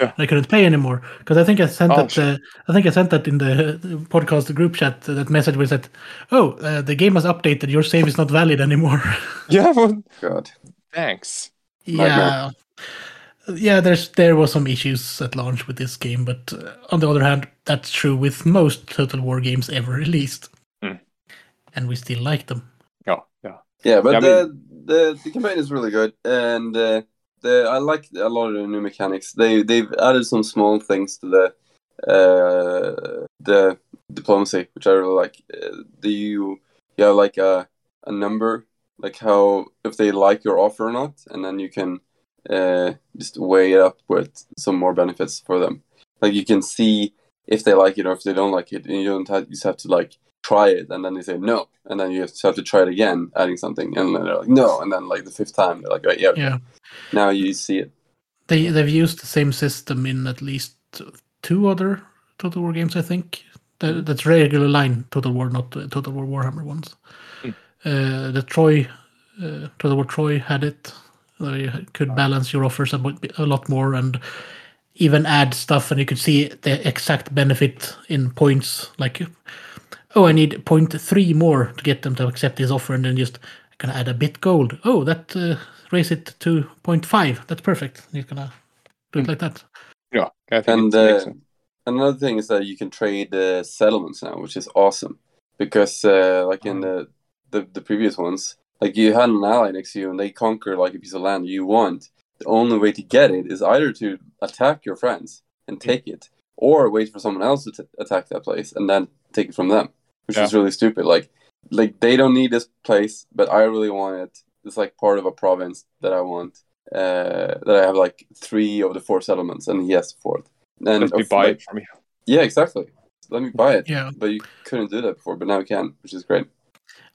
Yeah. I couldn't pay anymore because I think I sent Oh, that. Uh, I think I sent that in the, the podcast group chat. uh, that message was that, "Oh, uh, the game has updated. Your save is not valid anymore." Yeah, well, God. thanks. yeah, yeah. There's there was some issues at launch with this game, but uh, on the other hand, that's true with most Total War games ever released. And we still like them. Yeah, yeah. Yeah, but Yeah, I the, the the campaign is really good, and uh, the I like a lot of the new mechanics. They they've added some small things to the uh, the diplomacy, which I really like. Uh, the you you have like a a number, like how if they like your offer or not, and then you can uh, just weigh it up with some more benefits for them. Like you can see if they like it or if they don't like it, and you don't have, you just have to like try it, and then they say no, and then you just have to try it again, adding something, and then they're like no, and then like the fifth time they're like, right, yeah, Yeah. now you see it. They they've used the same system in at least two other Total War games, I think. That, that's regular line Total War, not the Total War Warhammer ones. Mm. Uh, the Troy, uh, Total War Troy had it. They could balance your offers a, a lot more and even add stuff, and you could see the exact benefit in points. Like, oh, I need point 0.3 more to get them to accept this offer, and then just gonna add a bit gold. Oh, that uh, raise it to 0.5. That's perfect. You're gonna do it Hmm. like that. Yeah, I think And it uh, another thing is that you can trade uh, settlements now, which is awesome. Because uh, like in the, the the previous ones, like you had an ally next to you and they conquer like a piece of land you want. The only way to get it is either to attack your friends and take it, or wait for someone else to t- attack that place and then take it from them, which is really stupid. Like like they don't need this place, but I really want it. It's like part of a province that I want. uh, that I have like three of the four settlements, and he has the fourth. And Let me buy like- it from you. Yeah, exactly. Let me buy it. Yeah. But you couldn't do that before, but now you can, which is great.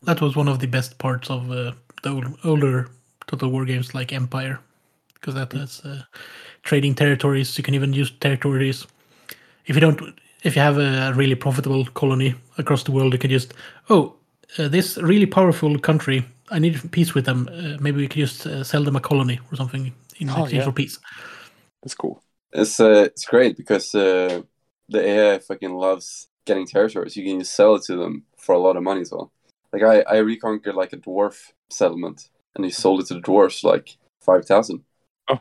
That was one of the best parts of uh, the old, older Total War games like Empire, because that has uh, trading territories. You can even use territories if you don't. If you have a really profitable colony across the world, you can just oh, uh, this really powerful country. I need peace with them. Uh, maybe we could just uh, sell them a colony or something in Oh, exchange yeah. for peace. That's cool. It's uh, it's great because uh, the AI fucking loves getting territories. You can just sell it to them for a lot of money as well. Like I, I reconquered like a dwarf settlement, and he sold it to the dwarves like five thousand. Oh.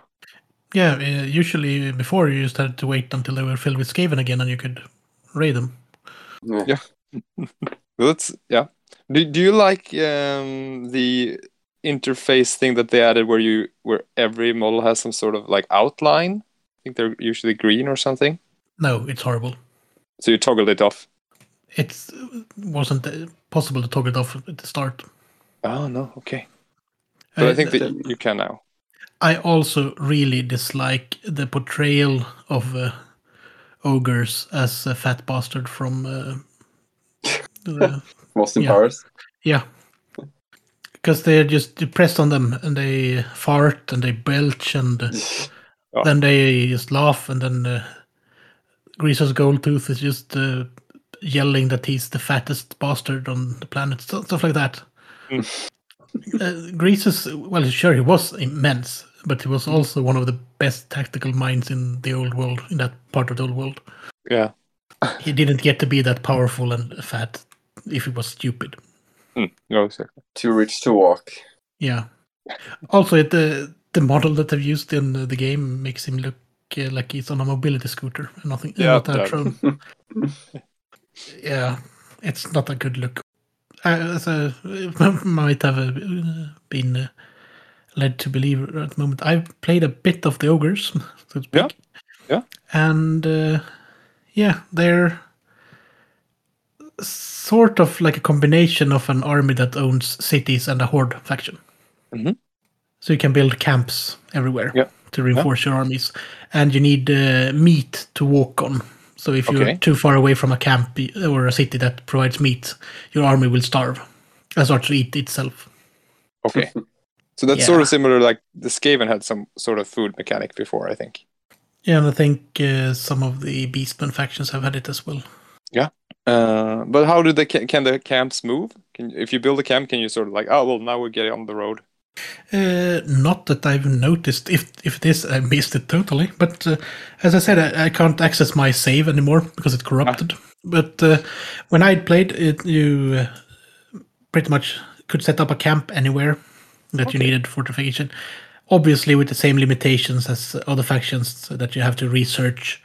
Yeah, uh, usually before you just had to wait until they were filled with Skaven again, and you could raid them. Yeah. Yeah. Well, that's yeah. Do, do you like um, the interface thing that they added where you where every model has some sort of like outline? I think they're usually green or something. No, it's horrible. So you toggled it off. It wasn't uh, possible to toggle it off at the start. Oh no, okay. But Uh, I think th- that you can now. I also really dislike the portrayal of uh, ogres as a fat bastard from. Uh, Austin Yeah. Powers. yeah, because they're just press on them and they fart and they belch and Oh. then they just laugh and then uh, Greasus Goldtooth is just uh, yelling that he's the fattest bastard on the planet, stuff like that. Mm. Uh, Greasus well, sure he was immense, but he was also one of the best tactical minds in the old world, in that part of the old world. Yeah. He didn't get to be that powerful and fat if he was stupid. Mm, no, exactly. Too rich to walk. Yeah. Also, it, the the model that they've used in the, game makes him look uh, like he's on a mobility scooter and nothing. Yeah, not that yeah, it's not a good look. Uh, so, it might have uh, been uh, led to believe at the moment. I've played a bit of the ogres, so. Yeah, yeah. And uh, yeah, they're sort of like a combination of an army that owns cities and a horde faction. Mhm. So you can build camps everywhere Yeah. to reinforce your armies, and you need uh, meat to walk on. So if you're too far away from a camp or a city that provides meat, your army will starve and start to eat itself. Okay. So that's Yeah. sort of similar. Like the Skaven had some sort of food mechanic before, I think. Yeah, and I think uh, some of the Beastmen factions have had it as well. Yeah, uh, but how do the can the camps move? Can if you build a camp, can you sort of like, oh well, now we get on the road? Uh, not that I've noticed. If if it is, I missed it totally. But uh, as I said, I, I can't access my save anymore because it corrupted. But uh, when I played it, you uh, pretty much could set up a camp anywhere that you needed fortification. Obviously, with the same limitations as other factions, so that you have to research,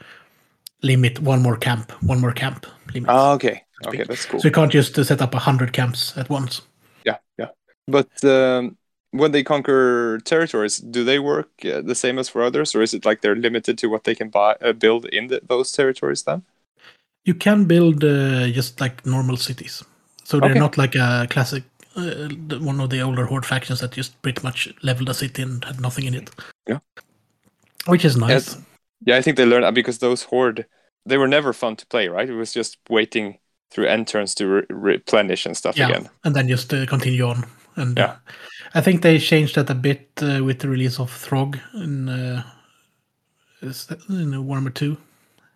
limit one more camp, one more camp limit. Ah, okay, okay, that's cool. So you can't just uh, set up a hundred camps at once. Yeah, yeah. But um, when they conquer territories, do they work uh, the same as for others, or is it like they're limited to what they can buy uh, build in the, those territories? Then You can build uh, just like normal cities. So they're Okay. not like a classic, uh, one of the older Horde factions that just pretty much leveled a city and had nothing in it. Yeah. Which is nice. Yeah, I think they learned because those horde they were never fun to play, right? It was just waiting through end turns to re- replenish and stuff yeah. again. And then just uh, continue on. And Yeah. uh, I think they changed that a bit uh, with the release of Throgg in, uh, is that in Warhammer 2.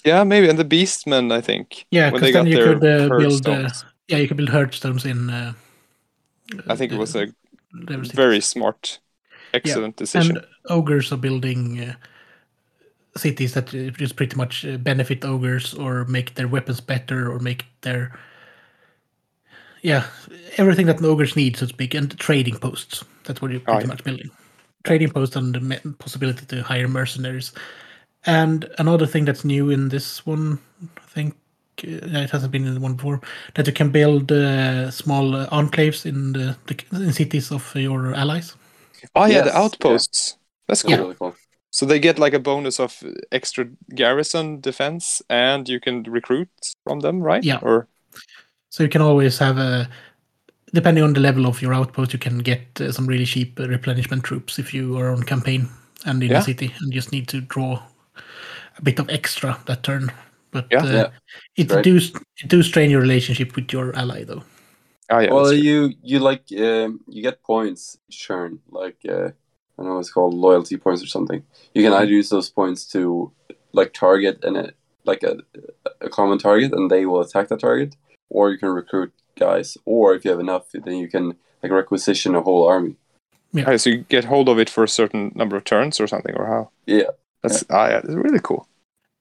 Yeah, maybe and the Beastmen, I think. Yeah, when because then you could uh, build. Uh, yeah, you could build Herdstones in. I think it was a very smart, excellent decision. And ogres are building uh, cities that just pretty much uh, benefit ogres or make their weapons better or make their yeah everything that ogres need, so to speak, and trading posts. That's what you're Oh, pretty yeah. much building. Trading posts and the possibility to hire mercenaries. And another thing that's new in this one, I think it hasn't been in the one before, that you can build uh, small uh, enclaves in the, the in cities of your allies. oh yeah, Yes, the yeah. outposts. That's cool. Yeah. Really cool. So they get like a bonus of extra garrison defense, and you can recruit from them, right? Yeah. Or So you can always have a depending on the level of your outpost, you can get uh, some really cheap uh, replenishment troops if you are on campaign and in Yeah. the city and just need to draw a bit of extra that turn. But Yeah. uh, Yeah, it right. do it do strain your relationship with your ally though. Oh yeah. well, you you like um, you get points each turn, like uh, I don't know it's called loyalty points or something. You can either use those points to like target and like a a common target, and they will attack that target, or you can recruit guys, or if you have enough, then you can like requisition a whole army. Oh, so you get hold of it for a certain number of turns or something, or how? Yeah, That's ah, yeah, it's really cool.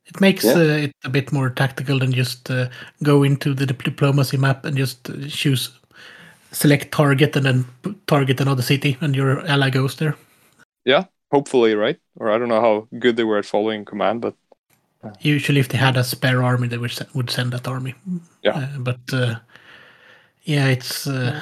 It makes Yeah. uh, it a bit more tactical than just uh, go into the dip- diplomacy map and just uh, choose select target and then p- target another city and your ally goes there. Yeah, hopefully, right? Or I don't know how good they were at following command, but Usually, if they had a spare army, they would se- would send that army. Yeah. Uh, but uh, yeah, it's uh,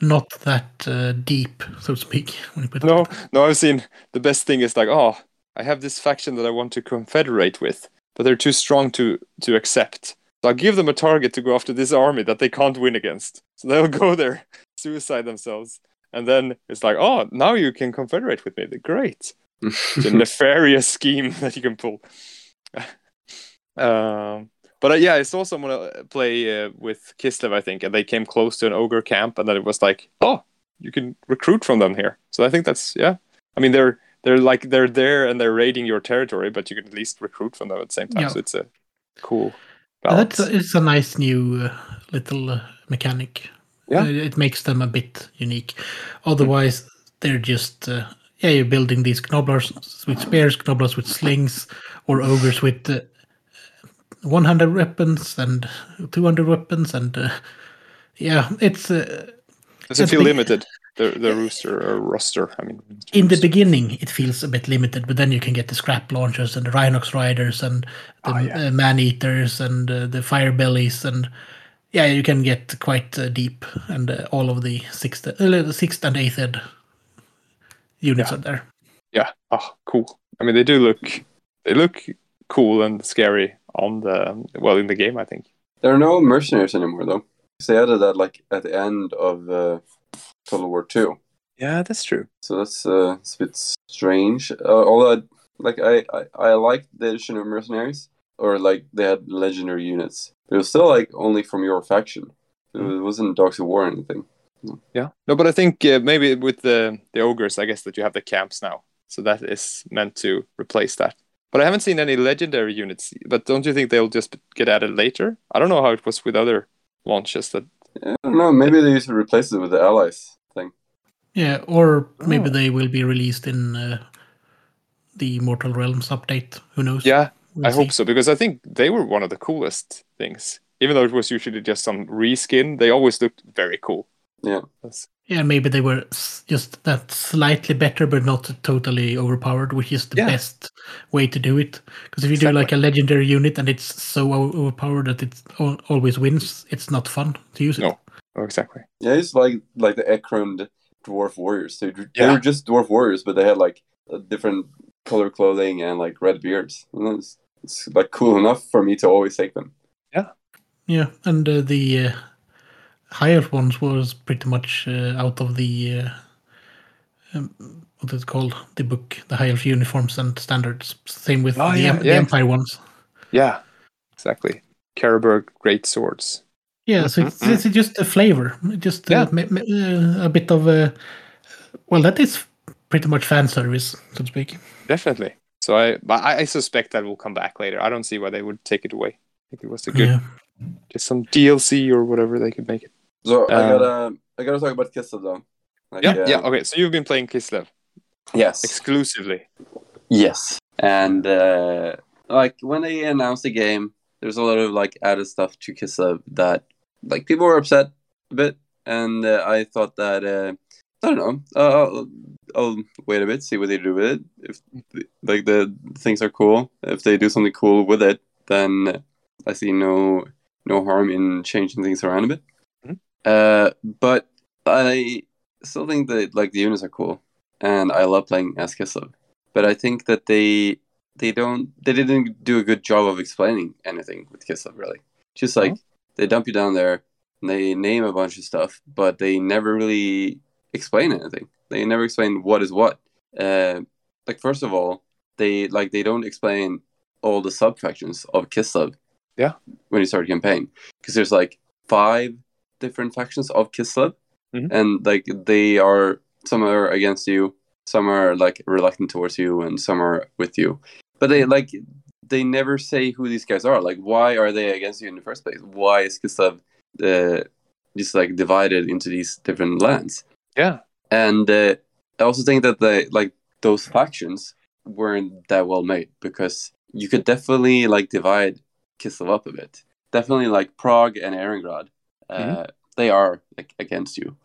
not that uh, deep, so to speak. When you put no, no. I've seen the best thing is like, oh, I have this faction that I want to confederate with, but they're too strong to to accept. So I'll give them a target to go after this army that they can't win against. So they'll go there, suicide themselves, and then it's like, oh, now you can confederate with me. Great. It's a nefarious scheme that you can pull. um, but uh, yeah, I saw someone uh, play uh, with Kislev, I think, and they came close to an ogre camp, and then it was like, oh, you can recruit from them here. So I think that's yeah. I mean, they're they're like they're there and they're raiding your territory, but you can at least recruit from them at the same time. Yeah. So it's a cool balance. That's a, it's a nice new uh, little uh, mechanic. Yeah. It makes them a bit unique. Otherwise, they're just uh, yeah, you're building these gnoblars with spears, gnoblars with slings, or ogres with uh, 100 weapons and 200 weapons, and uh, yeah, it's uh, Does it feel limited? The the rooster or roster? I mean, in the beginning it feels a bit limited, but then you can get the scrap launchers and the Rhinox riders and the Oh, yeah. uh, man eaters and uh, the fire bellies and yeah, you can get quite uh, deep and uh, all of the sixth, uh, the sixth and eighth ed units Yeah. are there. yeah oh cool i mean they do look they look cool and scary on the well in the game i think There are no mercenaries anymore, though. They added that like at the end of uh, Total War Two, yeah that's true so that's uh, it's a bit strange. Uh, although, I, like I, I I liked the addition of mercenaries, or like they had legendary units. But it was still like only from your faction. It Mm. wasn't Dogs of War or anything. yeah no but i think uh, maybe with the the ogres i guess that you have the camps now so that is meant to replace that but i haven't seen any legendary units but don't you think they'll just get added later i don't know how it was with other launches that I don't know. Maybe they used to replace it with the allies thing. Yeah, or maybe Oh. they will be released in uh, the Mortal Realms update. Who knows? yeah We'll I see. hope so because I think they were one of the coolest things. Even though it was usually just some reskin, they always looked very cool. Yeah. Yeah, maybe they were just that slightly better, but not totally overpowered, which is the Yeah. best way to do it. Because if you do like a legendary unit and it's so overpowered that it always wins, it's not fun to use it. No. Oh, exactly. Yeah, it's like like the Ekron dwarf warriors. They, they Yeah. were just dwarf warriors, but they had like a different color clothing and like red beards. And it's, it's like cool enough for me to always take them. Yeah. Yeah, and uh, the uh, higher ones was pretty much uh, out of the uh, um, what is it called? The book, the higher uniforms and standards. Same with Oh, the, yeah, em- the yeah. Empire ones. Yeah, exactly. Carroburg great swords. Yeah, so it's, Mhm, it's just a flavor, just uh, Yeah. ma- uh, a bit of a. Well, that is pretty much fan service, so to speak. Definitely. So I, but I, I suspect that will come back later. I don't see why they would take it away. I think it was a good, Yeah, just some DLC or whatever they could make it. So I Um, gotta I gotta talk about Kislev though. Like, Yeah, uh, yeah. Okay, so you've been playing Kislev Yes. exclusively. Yes. And uh, like when they announced the game, there's a lot of like added stuff to Kislev that like people were upset a bit, and uh, I thought that uh, I don't know. Uh, I'll, I'll wait a bit, see what they do with it. If like the things are cool, if they do something cool with it, then I see no no harm in changing things around a bit. Uh, but I still think that like the units are cool, and I love playing as Kislev but I think that they they don't they didn't do a good job of explaining anything with Kislev really. Just like they dump you down there, and they name a bunch of stuff, but they never really explain anything. They never explain what is what. Uh, like first of all, they like they don't explain all the sub factions of Kislev. Yeah. When you start a campaign, because there's like five different factions of Kislev, Mhm. and like they are some are against you, some are like reluctant towards you, and some are with you. But they like they never say who these guys are. Like, why are they against you in the first place? Why is Kislev uh, just like divided into these different lands? Yeah. And uh, I also think that the like those factions weren't that well made because you could definitely like divide Kislev up a bit. Definitely like Praag and Erengrad, uh, Mhm. they are like against you,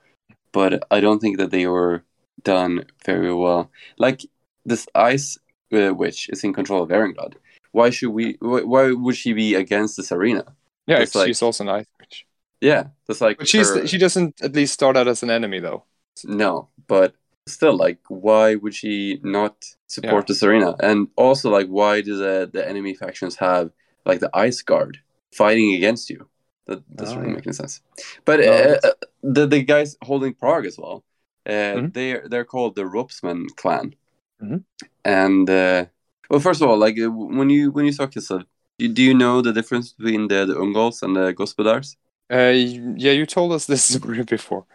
but I don't think that they were done very well. Like this ice uh, witch is in control of Erengrad. Why should we? Why, why would she be against Tsarina? Yeah, It's like- she's also an ice witch. Yeah, that's like. But she's her- she doesn't at least start out as an enemy though. No, but still, like, why would she not support Tsarina? And also, like, why do the, the enemy factions have like the Ice Guard fighting against you? That doesn't Oh, really yeah. make any sense. But No, uh, uh, the the guys holding Praag as well, uh, Mhm. they they're called the Ropsmenn clan. Mhm. And uh, well, first of all, like uh, when you when you saw Kislev, do, do you know the difference between the the Ungols and the Gospodars? Uh, yeah, you told us this before.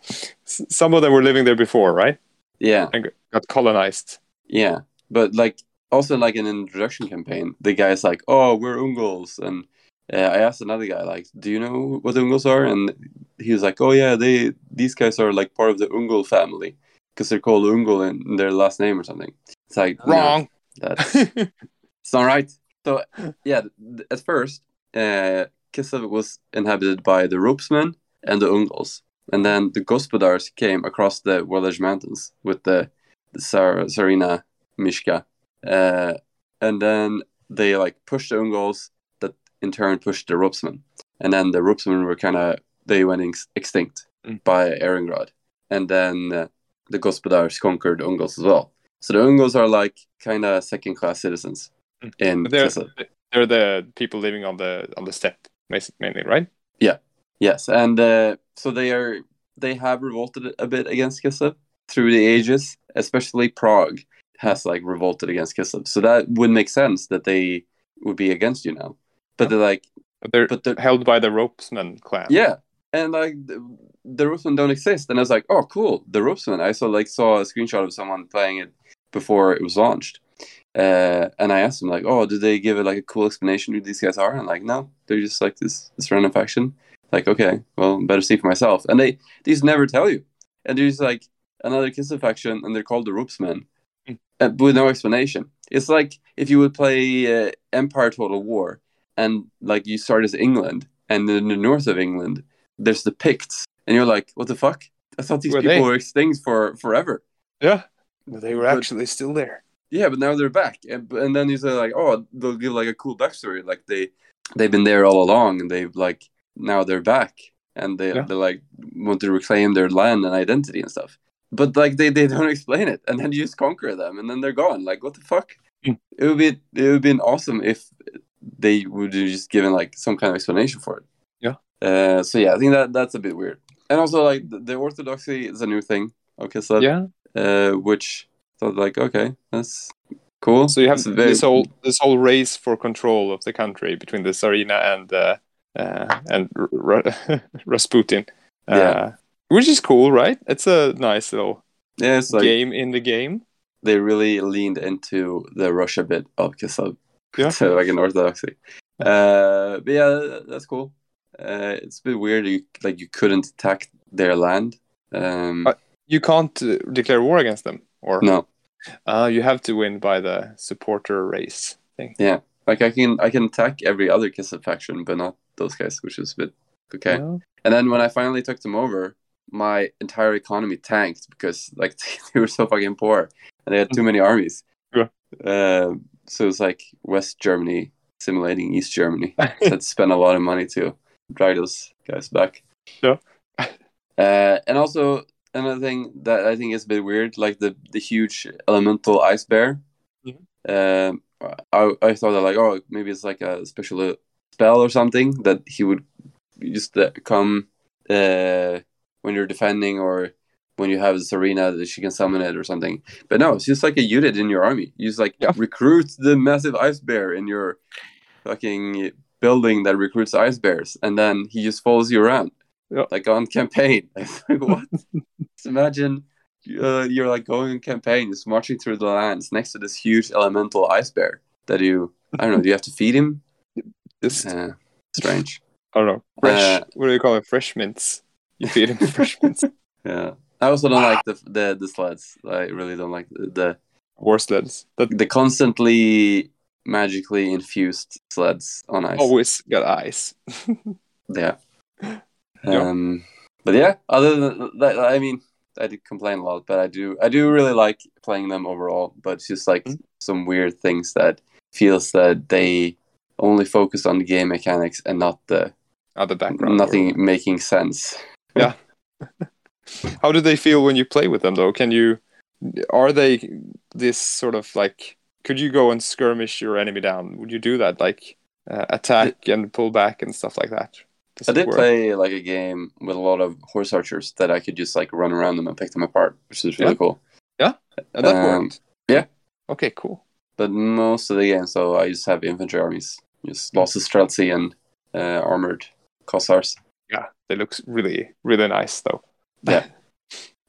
Some of them were living there before, right? Yeah. And got colonized. Yeah, but like also like an introduction campaign, the guy's like, "Oh, we're Ungols," and uh, I asked another guy like, "Do you know what the Ungols are?" And he was like, "Oh yeah, they these guys are like part of the Ungol family because they're called Ungol in, their last name or something." It's like no, Wrong. that's it's not right. So yeah, at first, uh, Kislev was inhabited by the Ropsmenn and the Ungols, and then the Gospodars came across the Welsh mountains with the, the Sar- Tsarina Mishka, uh, and then they like pushed the Ungols, that in turn pushed the Ropsmenn, and then the Ropsmenn were kind of they went ex- extinct Mm. by Erengrad, and then uh, the Gospodars conquered Ungols as well. So the Ungols are like kind of second class citizens Mm. in they're they're the people living on the on the steppe, mainly, right? Yeah. Yes, and uh, so they are they have revolted a bit against Kislev through the ages, especially Praag has like revolted against Kislev. So that would make sense that they would be against you now. But they're like, they're but they're held by the Ropsmenn clan. yeah, and like the, the Ropsmenn don't exist. And I was like, oh, cool, the Ropsmenn. I saw like saw a screenshot of someone playing it before it was launched. Uh, and I asked them like, oh, did they give it like a cool explanation who these guys are? And like, no, they're just like this this random faction. Like, okay, well, better see for myself. And they these never tell you. And there's like another Kislev faction, and they're called the Ropsmenn, Mm. uh, with no explanation. It's like if you would play uh, Empire Total War, and like you start as England, and in the north of England, there's the Picts, and you're like, what the fuck? I thought these Were people they? were extinct for forever. yeah. But they were But- actually still there. Yeah, but now they're back, and, and then you say like, oh, they'll give like a cool backstory, like they they've been there all along, and they've like now they're back, and they Yeah. they like want to reclaim their land and identity and stuff. But like they, they don't explain it, and then you just conquer them, and then they're gone. Like what the fuck? Hmm. It would be it would been awesome if they would have just given like some kind of explanation for it. Yeah. Uh, so yeah, I think that that's a bit weird, and also like the, the orthodoxy is a new thing. Okay, so Yeah. uh, which thought like okay, that's cool. So you have very- this whole this whole race for control of the country between the Tsarina and uh, uh, and R- R- Rasputin. Uh, Yeah. Which is cool, right? It's a nice little yeah, it's like game in the game. they really leaned into the Russia bit of Kislev, Yeah. so like an orthodoxy. Uh, but yeah, that's cool. Uh, it's a bit weird. You like you couldn't attack their land. Um, Uh, You can't uh, declare war against them, or no, uh, you have to win by the supporter race thing. Yeah, like I can I can attack every other Kislev faction, but not those guys, which is a bit okay. Yeah. And then when I finally took them over, my entire economy tanked because like they were so fucking poor and they had too many armies. Yeah. Uh, so it's like West Germany simulating East Germany. had to spend a lot of money to drag those guys back. Yeah. Uh, and also another thing that I think is a bit weird, like the the huge elemental ice bear. Mhm. Um, I I thought that like oh maybe it's like a special uh, spell or something that he would just uh, come uh, when you're defending or when you have Serena that she can summon it or something. But no, it's just like a unit in your army. You just like Yeah. recruit the massive ice bear in your fucking building that recruits ice bears, and then he just follows you around, Yeah. like on campaign. It's like what? just imagine uh, you're like going on campaign, just marching through the lands next to this huge elemental ice bear that you. I don't know. Do you have to feed him? Just Uh, strange. I don't know. Fresh. Uh, what do you call it? Fresh mints. You feed him fresh mints. Yeah. I also don't like the the the sleds. I really don't like the the, War sleds that the constantly magically infused sleds on ice. always got ice. Yeah. Yeah. Um, but yeah, other than that, I mean, I did complain a lot, but I do, I do really like playing them overall. But it's just like Mhm. some weird things that feels that they only focus on the game mechanics and not the Other background. nothing making sense. How do they feel when you play with them, though? Can you? Are they this sort of like? Could you go and skirmish your enemy down? Would you do that, like uh, attack and pull back and stuff like that? Does I did work? play like a game with a lot of horse archers that I could just like run around them and pick them apart, which is really Yeah. cool. Yeah, and that um, worked. yeah. Okay. Cool. But most of the games, so I just have infantry armies, just lots of Streltsi and uh, armored Kossars. Yeah, they look really, really nice, though. Yeah.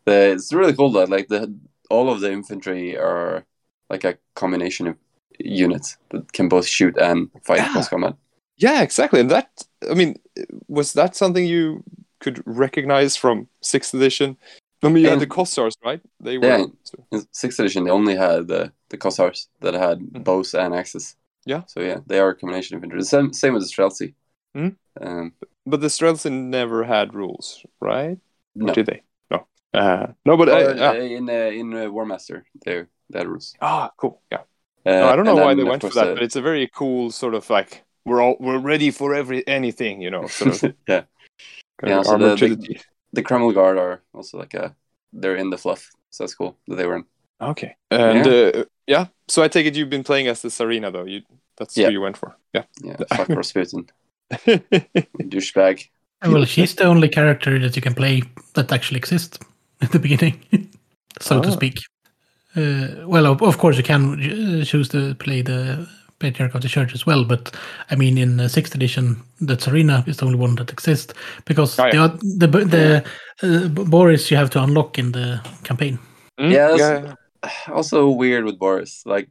The, it's really cool that like the all of the infantry are like a combination of units that can both shoot and fight Yeah. close combat. Yeah, exactly. And that, I mean, was that something you could recognize from sixth edition? I mean, you had the Kossars, right? They were. Yeah. In sixth edition, they only had the the Kossars that had Mm. bows and axes. Yeah. So yeah, they are a combination of infantry. The same same with the Streltsi. Mm. Um, But the Streltsi never had rules, right? Or no. did they? No. Uh, no, but Uh, uh, yeah. in uh, in uh, Warmaster, there that rules. ah, cool. Yeah. Uh, No, I don't know why then, they went for that, uh, but it's a very cool sort of like we're all we're ready for every anything, you know, sort of yeah. Yeah, so the- the- the Kreml Guard are also like a they're in the fluff, so that's cool that they were in. Okay. And uh, yeah, so I take it you've been playing as the Tsarina though. You that's Yeah. who you went for. Yeah. Yeah, fuck Rasputin, douchebag. Well, she's the only character that you can play that actually exists at the beginning, so to Ah. speak. Uh, well, of, of course, you can uh, choose to play the Patriarch of the Church as well, but I mean, in uh, sixth edition, the Tsarina is the only one that exists because Oh, yeah. the the the uh, Boris you have to unlock in the campaign. Mm, Yeah, yeah. Also weird with Boris. Like,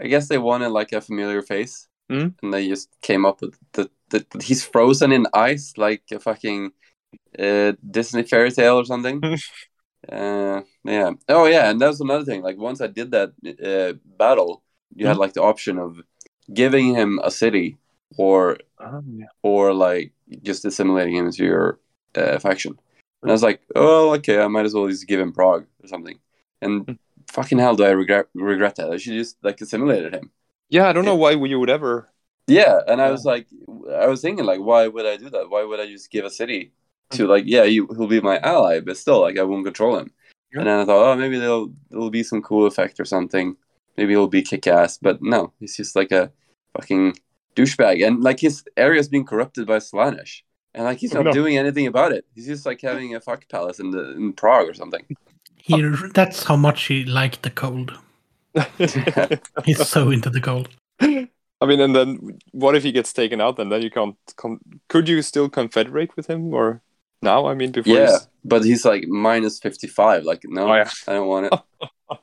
I guess they wanted like a familiar face, Mm. and they just came up with the, that that he's frozen in ice like a fucking uh, Disney fairy tale or something. uh, yeah. Oh yeah, and that was another thing. Like once I did that uh, battle, you had like the option of giving him a city or Ah, yeah. or like just assimilating him into your uh, faction. And I was like, oh, okay, I might as well just give him Praag or something. And Mm. fucking hell, do I regret regret that? I should just like assimilated him. Yeah, I don't know why you would ever. Yeah, and I was like, I was thinking like, why would I do that? Why would I just give a city to mm-hmm. like, yeah, you, he'll be my ally, but still, like, I won't control him. Yeah. And then I thought, oh, maybe there'll there'll be some cool effect or something. Maybe he'll be kick ass, but no, he's just like a fucking douchebag, and like his area is being corrupted by Slaanesh, and like he's not no. doing anything about it. He's just like having a fuck palace in the in Praag or something. He that's how much he liked the cold. He's so into the cold. I mean, and then what if he gets taken out? Then then you can't. Con- could you still confederate with him or now? I mean, before. Yeah, he's- but he's like minus fifty five. Like, no, Oh, yeah. I don't want it.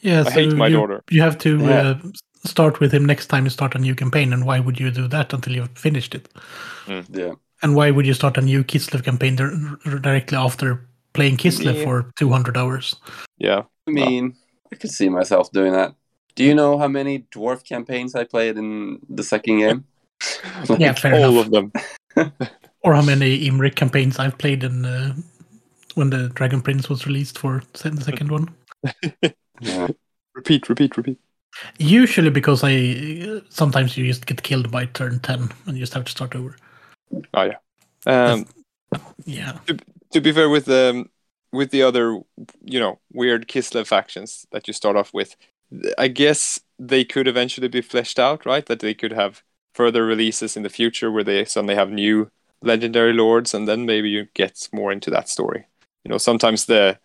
Yeah, I hate my you, daughter. You have to Yeah. uh, start with him next time you start a new campaign. And why would you do that until you've finished it? Yeah, And why would you start a new Kislev campaign dir- directly after playing Kislev Yeah. for 200 hours? Yeah. I mean, I could see myself doing that. Do you know how many dwarf campaigns I played in the second game? Yeah, fair All enough. of them. Or how many Imric campaigns I've played in uh, when the Dragon Prince was released for the second one. Yeah. Repeat, repeat, repeat. Usually because I uh, sometimes you just get killed by turn 10 and you just have to start over. Oh yeah. Um, Yeah. to be fair with um with the other you know weird Kislev factions that you start off with, I guess they could eventually be fleshed out, right? That they could have further releases in the future where they suddenly have new legendary lords, and then maybe you get more into that story. You know, sometimes the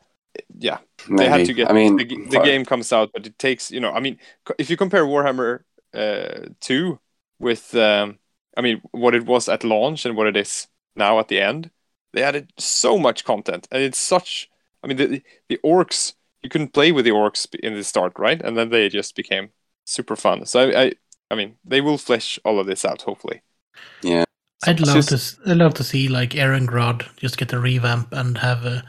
yeah they had to get I mean, the, the game comes out, but it takes you know. I mean, if you compare Warhammer uh, two with um, I mean what it was at launch and what it is now at the end, they added so much content, and it's such. I mean, the the orcs you couldn't play with the orcs in the start, right? And then they just became super fun. So I, I, I mean, they will flesh all of this out, hopefully. Yeah. I'd It's love just- to. s- I'd love to see like Erengrad just get a revamp and have uh,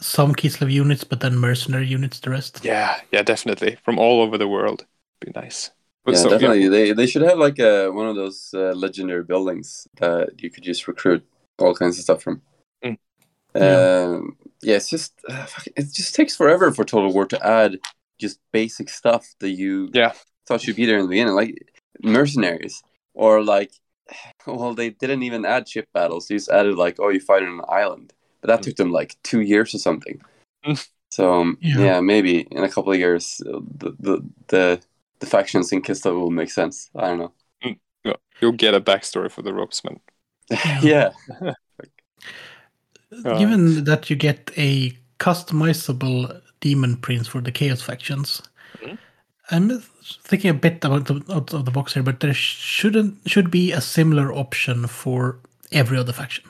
some Kislev units, but then mercenary units the rest. Yeah, yeah, definitely from all over the world. Be nice. But Yeah, so, definitely. They they should have like a one of those uh, legendary buildings that you could just recruit all kinds of stuff from. Mm. Um, yeah, it's just uh, it just takes forever for Total War to add just basic stuff that you Yeah. thought should be there in the beginning, like mercenaries or like. Well, they didn't even add ship battles. They just added like, oh, you fight on an island, but that Mm. took them like two years or something. Mm. So um, Yeah. yeah. maybe in a couple of years, uh, the the the, the factions in Kista will make sense. I don't know. yeah, you'll get a backstory for the Ropsmenn. Yeah, Uh, Given that you get a customizable demon prince for the chaos factions, Mhm. I'm thinking a bit about the, out of the box here, but there shouldn't should be a similar option for every other faction.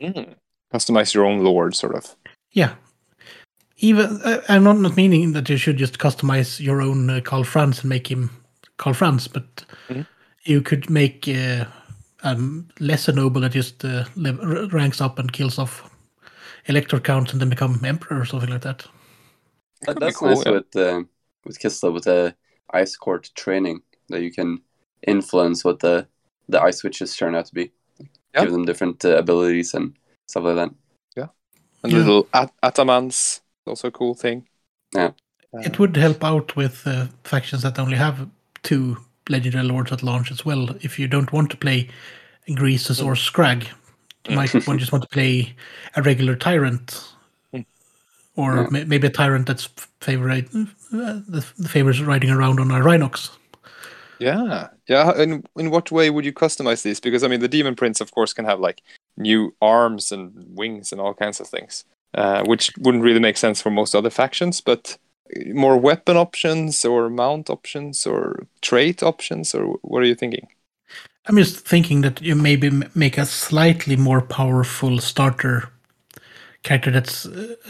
mm. Customize your own lord, sort of. Yeah. Even I- I'm not, not meaning that you should just customize your own uh, Karl Franz and make him Karl Franz, but Mhm. you could make uh, um, lesser noble that just uh, lev- ranks up and kills off elector counts and then become emperor or something like that. That that, could be that's cool, nice yeah. with uh, with Kista with the ice court training that you can influence what the the ice witches turn out to be. Yeah. Give them different uh, abilities and stuff like that. And Yeah. little at- atamans, also a cool thing. Yeah. It would help out with uh, factions that only have two legendary lords at launch as well. If you don't want to play Greasus or Skrag, you might want, just want to play a regular tyrant, Mm. or Yeah. maybe a tyrant that's favorite uh, the, the favors riding around on a Rhinox. Yeah, yeah. In in what way would you customize these? Because I mean, the demon prince, of course, can have like new arms and wings and all kinds of things, uh, which wouldn't really make sense for most other factions. But more weapon options, or mount options, or trait options, or what are you thinking? I'm just thinking that you maybe make a slightly more powerful starter character that's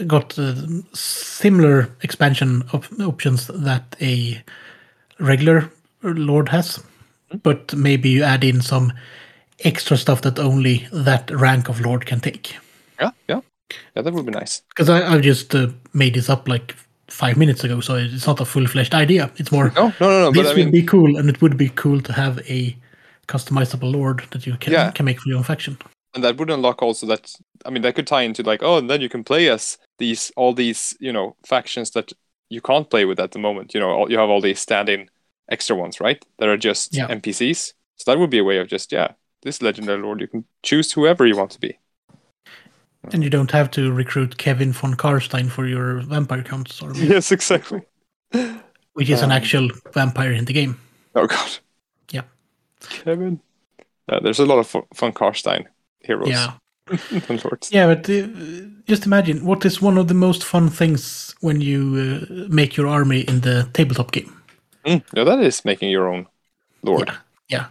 got uh, similar expansion op- options that a regular lord has, but maybe you add in some extra stuff that only that rank of lord can take. Yeah, yeah, yeah. That would be nice. Because I, I just uh, made this up like five minutes ago, so it's not a full fledged idea. It's more No, no, no, no. this But I would mean, be cool, and it would be cool to have a customizable lord that you can Yeah. can make for your own faction. and that would unlock also that. I mean, that could tie into like, oh, and then you can play as these all these you know factions that you can't play with at the moment. You know, all, you have all these stand-in extra ones, right? That are just Yeah. NPCs. So that would be a way of just yeah, this legendary lord you can choose whoever you want to be. And you don't have to recruit Kevin von Karstein for your vampire counts, or yes, exactly. which is an Um, actual vampire in the game. Oh god. Yeah. Kevin. Yeah, there's a lot of von Karstein heroes Yeah, yeah, but uh, just imagine what is one of the most fun things when you uh, make your army in the tabletop game. Mm, yeah, that is making your own lord. Yeah, yeah.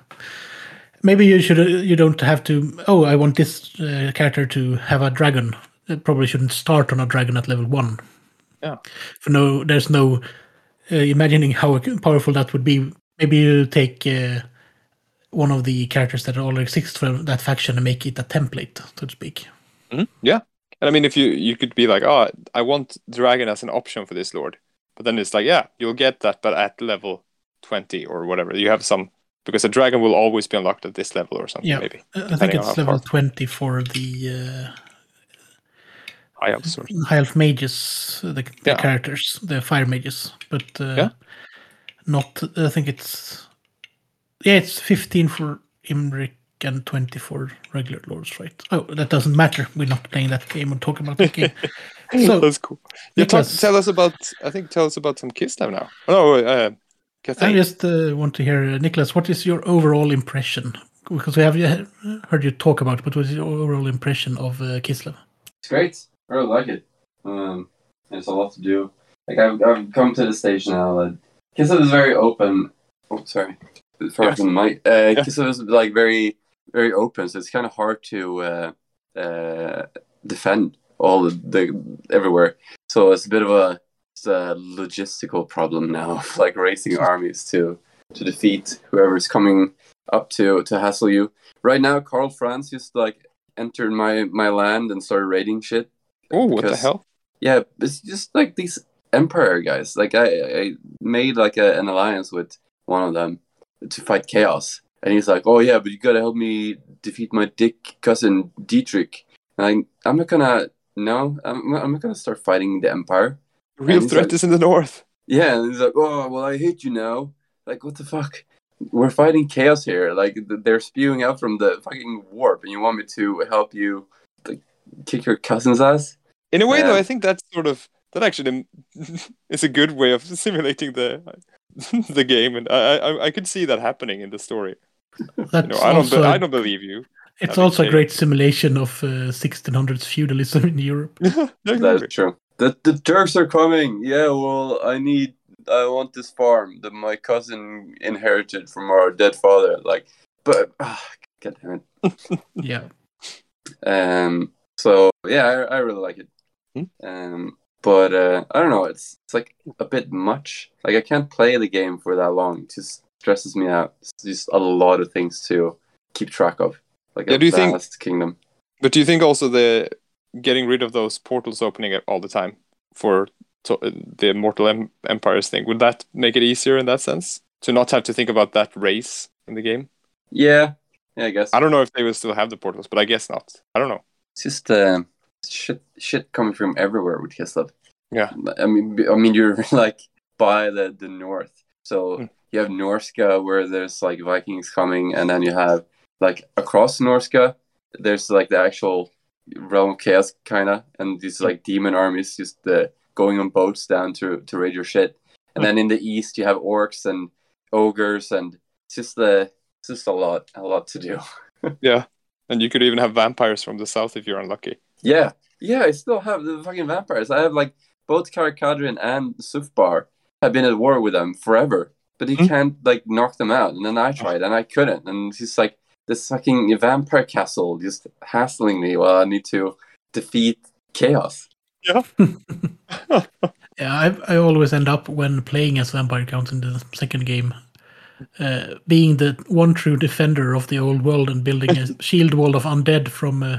Maybe you should. Uh, you don't have to. Oh, I want this uh, character to have a dragon. It probably shouldn't start on a dragon at level one. Yeah. For no, there's no uh, imagining how powerful that would be. Maybe you take uh, one of the characters that already exist from that faction and make it a template, so to speak. Mhm, Yeah. And I mean, if you you could be like, oh, I want dragon as an option for this lord, but then it's like, yeah, you'll get that, but at level twenty or whatever, you have some because a dragon will always be unlocked at this level or something, Yeah. maybe I think it's level twenty for the uh, high elves High Elf mages, the, the Yeah. characters, the fire mages, but uh, Yeah. not. I think it's yeah, it's fifteen for Imric and twenty for regular lords, right? Oh, that doesn't matter. We're not playing that game. We're talking about that game. So, That's cool. Yeah, talk, tell us about. I think tell us about some Kislev now. Oh, no, uh, I just uh, want to hear, uh, Niklas, what is your overall impression because we have uh, heard you talk about, it, but what is your overall impression of uh, Kislev? It's great. I really like it. Um, there's a lot to do. Like I've, I've come to the stage now that Kislev is very open. Oh, sorry. Far Yes. from the mic. Uh, Kislev is like very, very open, so it's kind of hard to uh, uh, defend all the, the everywhere. So it's a bit of a, it's a logistical problem now, of like racing armies to to defeat whoever's coming up to to hassle you. Right now, Karl Franz just like entered my my land and started raiding shit. Oh, what the hell? Yeah, it's just like these empire guys. Like I, I made like a, an alliance with one of them to fight chaos, and he's like, "Oh yeah, but you gotta help me defeat my dick cousin Dietrich." And I, I'm not gonna. No, I'm, I'm not gonna start fighting the empire. The real he's threat like- is in the north. Yeah, and he's like, "Oh well, I hate you now." Like, what the fuck? We're fighting chaos here. Like they're spewing out from the fucking warp, and you want me to help you like kick your cousin's ass? In a way, though, I think that's sort of that actually is a good way of simulating the the game, and I I, I could see that happening in the story. That's You know, I don't also, be, I don't believe you. it's also a great simulation of uh, 1600s feudalism in Europe. That is true. The the Turks are coming. Yeah, well, I need. I want this farm that my cousin inherited from our dead father. Like, but ah, God damn it. Yeah. Um. So yeah, I, I really like it. Hmm. Um. But uh, I don't know. It's it's like a bit much. Like I can't play the game for that long. It just stresses me out. It's just a lot of things to keep track of. Like Yeah, a do you think- kingdom. But do you think also the getting rid of those portals opening up all the time for to, the Mortal em- Empires thing would that make it easier in that sense to not have to think about that race in the game? Yeah. Yeah, I guess. I don't know if they will still have the portals, but I guess not. I don't know. It's just uh, shit, shit coming from everywhere with Kislev. Yeah. I mean, I mean, you're like by the the north, so Mm. you have Norsca where there's like Vikings coming, and then you have like across Norsca, there's like the actual realm of chaos kind of, and these like demon armies just uh, going on boats down to to raid your shit, and then in the east you have orcs and ogres, and it's just the it's just a lot, a lot to do. Yeah, and you could even have vampires from the south if you're unlucky. Yeah, yeah, I still have the fucking vampires. I have like both Karak Kadrin and Zhufbar have been at war with them forever, but he Hmm. can't like knock them out. And then I tried, and I couldn't. And he's like this fucking vampire castle just hassling me while I need to defeat chaos. Yeah. Yeah, I, I always end up when playing as Vampire Count in the second game, uh, being the one true defender of the old world and building a shield wall of undead from uh,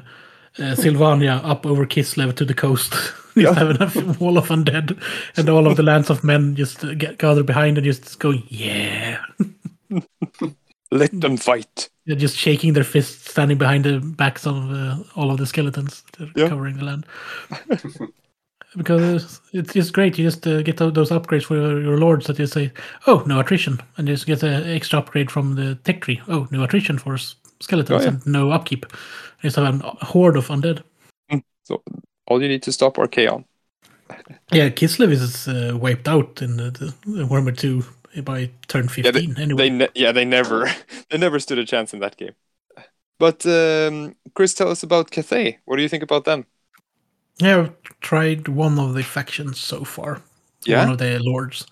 uh, Sylvania up over Kislev to the coast. just Yeah. having a wall of undead, and all of the lands of men just uh, get gather behind and just going, yeah, Let them fight. They're just shaking their fists, standing behind the backs of uh, all of the skeletons Yeah. covering the land. because it's just great. You just uh, get those upgrades for your, lords that you say, oh, no attrition. And you just get an extra upgrade from the tech tree. Oh, no attrition for skeletons Oh, yeah. and no upkeep. You just have a horde of undead. So all you need to stop are Kaon. Yeah, Kislev is uh, wiped out in the, the, the Warhammer 2 by turn 15 anyway. They ne- yeah, they never they never stood a chance in that game. But um, Chris, tell us about Cathay. What do you think about them? Yeah, I've tried one of the factions so far. Yeah? One of the lords.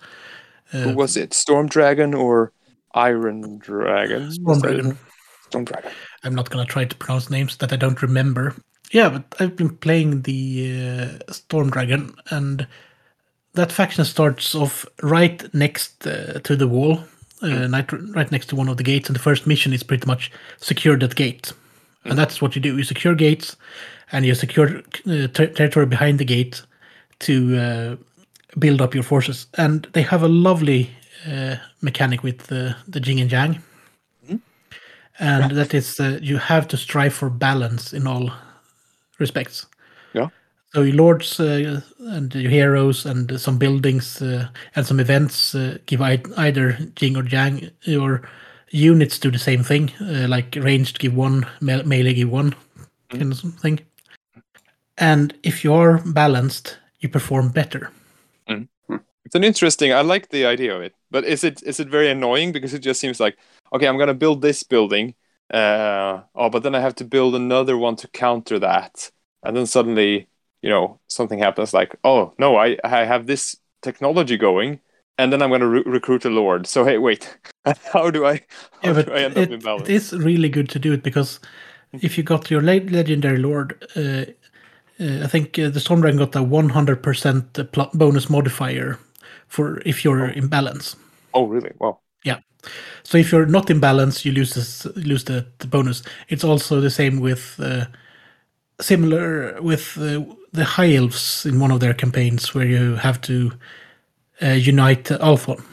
Uh, Who was it? Storm Dragon or Iron Dragon? Storm Dragon. Storm Dragon. I'm not gonna try to pronounce names that I don't remember. Yeah, but I've been playing the uh, Storm Dragon, and that faction starts off right next uh, to the wall, uh, right, right next to one of the gates. And the first mission is pretty much secure that gate, and that's what you do: you secure gates, and you secure uh, ter- territory behind the gate to uh, build up your forces. And they have a lovely uh, mechanic with the the Jing and Jang and that is uh, you have to strive for balance in all respects. Yeah. So your lords uh, and your heroes and some buildings uh, and some events uh, give ei- either Jing or Yang. Your units do the same thing, uh, like ranged give one, me- melee give one, kind of thing. And if you are balanced, you perform better. It's an interesting. I like the idea of it, but is it is it very annoying because it just seems like okay, I'm gonna build this building, uh, oh, but then I have to build another one to counter that, and then suddenly, you know, something happens like, oh no, I I have this technology going, and then I'm going to re- recruit a lord. So hey, wait, how do I how Yeah, but do I end up in balance? it is really good to do it because if you got your le- legendary lord, uh, uh, I think uh, the Stormdragon got a 100% pl- bonus modifier for if you're in balance. Oh really? Wow. Yeah. So if you're not in balance, you lose this, lose the, the bonus. It's also the same with uh, similar with uh, the high elves in one of their campaigns where you have to uh, unite Alphon.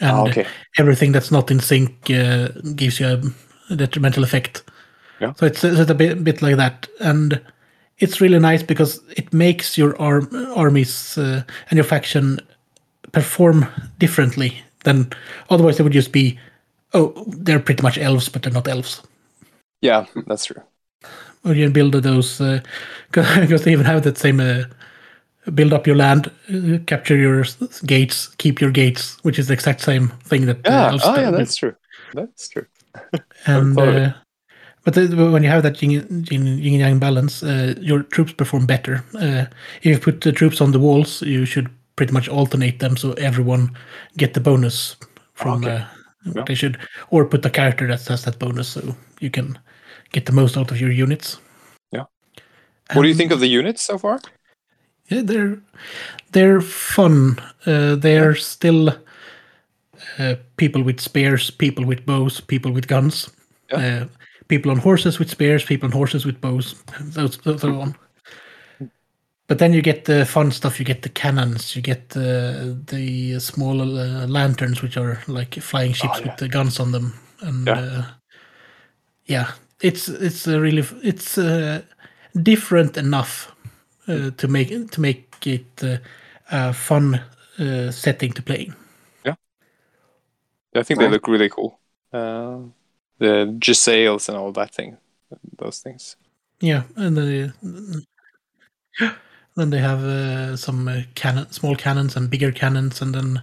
And Ah, okay. everything that's not in sync uh, gives you a detrimental effect. Yeah. So it's, it's a bit, bit like that, and it's really nice because it makes your arm, armies uh, and your faction perform differently than otherwise. They would just be, oh, they're pretty much elves, but they're not elves. Yeah, that's true. Or you can build those because they even have that same uh, build up your land, uh, capture your gates, keep your gates, which is the exact same thing that Yeah. uh, oh yeah, that's true. That's true. and thought of it. uh, but the, when you have that yin, yin, yin yang balance, uh, your troops perform better. Uh, if you put the troops on the walls, you should pretty much alternate them so everyone get the bonus from Okay. uh, Yeah. they should, or put a character that has that bonus so you can get the most out of your units. Yeah. What do you think of the units so far? yeah, they're they're fun. Uh, they're still uh, people with spears, people with bows, people with guns, Yeah. uh, people on horses with spears, people on horses with bows, those those are on. But then you get the fun stuff. You get the cannons. You get the the small uh, lanterns, which are like flying ships Oh, yeah. with the guns on them. And Yeah. uh, yeah, it's it's a really it's uh, different enough uh, to make to make it uh, a fun uh, setting to play. Yeah, I think they look really cool. Uh, the Gisales and all that thing, those things. Yeah, and then they, then they have uh, some uh, cannon, small cannons and bigger cannons, and then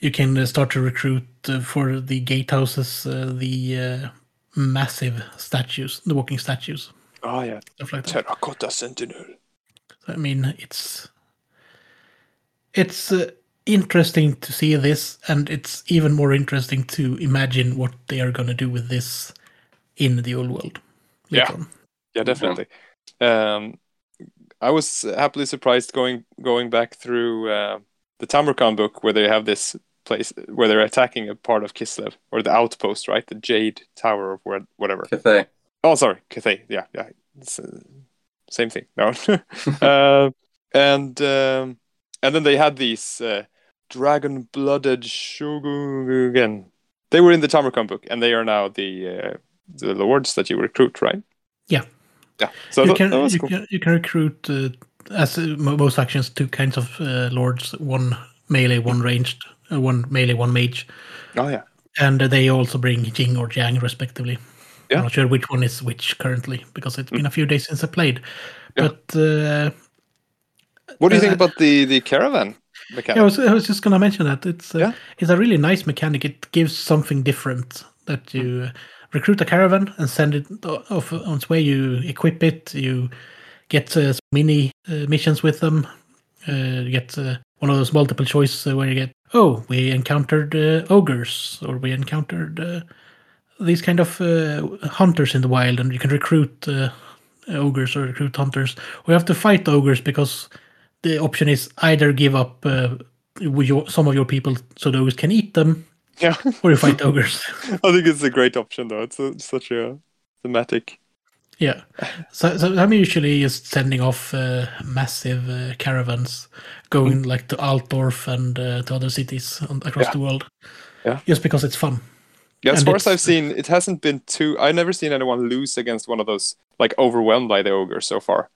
you can uh, start to recruit uh, for the gatehouses uh, the uh, massive statues, the walking statues, Oh yeah, stuff like that. Terracotta Sentinel. I mean, it's it's uh, interesting to see this, and it's even more interesting to imagine what they are going to do with this in the old world. Yeah. on. Yeah, definitely. Um, I was happily surprised going going back through uh, the Tamurkhan book where they have this place where they're attacking a part of Kislev or the outpost, right? The Jade Tower of where, whatever. Cathay. Oh, sorry, Cathay. Yeah, yeah, it's, uh, same thing. No, uh, and um, and then they had these uh, dragon-blooded shogun. They were in the Tamurkhan book, and they are now the uh, the lords that you recruit, right? Yeah. yeah. So you that, can that was you, cool. can you can recruit uh, as uh, most actions two kinds of uh, lords: one melee, one ranged, uh, one melee, one mage, Oh yeah, and they also bring Jing or Jiang respectively. Yeah. I'm not sure which one is which currently because it's been a few days since I played. Yeah. But uh, What do you think Uh, about the the caravan mechanic? Yeah, I was, I was just gonna mention that it's Yeah. it's a really nice mechanic. It gives something different that you uh, recruit a caravan and send it off on its way. You equip it. You get uh, mini uh, missions with them. Uh, you get uh, one of those multiple choice uh, where you get oh we encountered uh, ogres or we encountered uh, these kind of uh, hunters in the wild and you can recruit uh, ogres or recruit hunters. We have to fight ogres because the option is either give up uh, your, some of your people so the ogres can eat them, Yeah, or you fight ogres. I think it's a great option though. It's a, such a thematic. Yeah. So, so I'm usually just sending off uh, massive uh, caravans going like to Altdorf and uh, to other cities on, across Yeah. the world. Yeah. Just because it's fun. Yeah, as And far as I've seen, it hasn't been too. I've never seen anyone lose against one of those like overwhelmed by the ogre so far.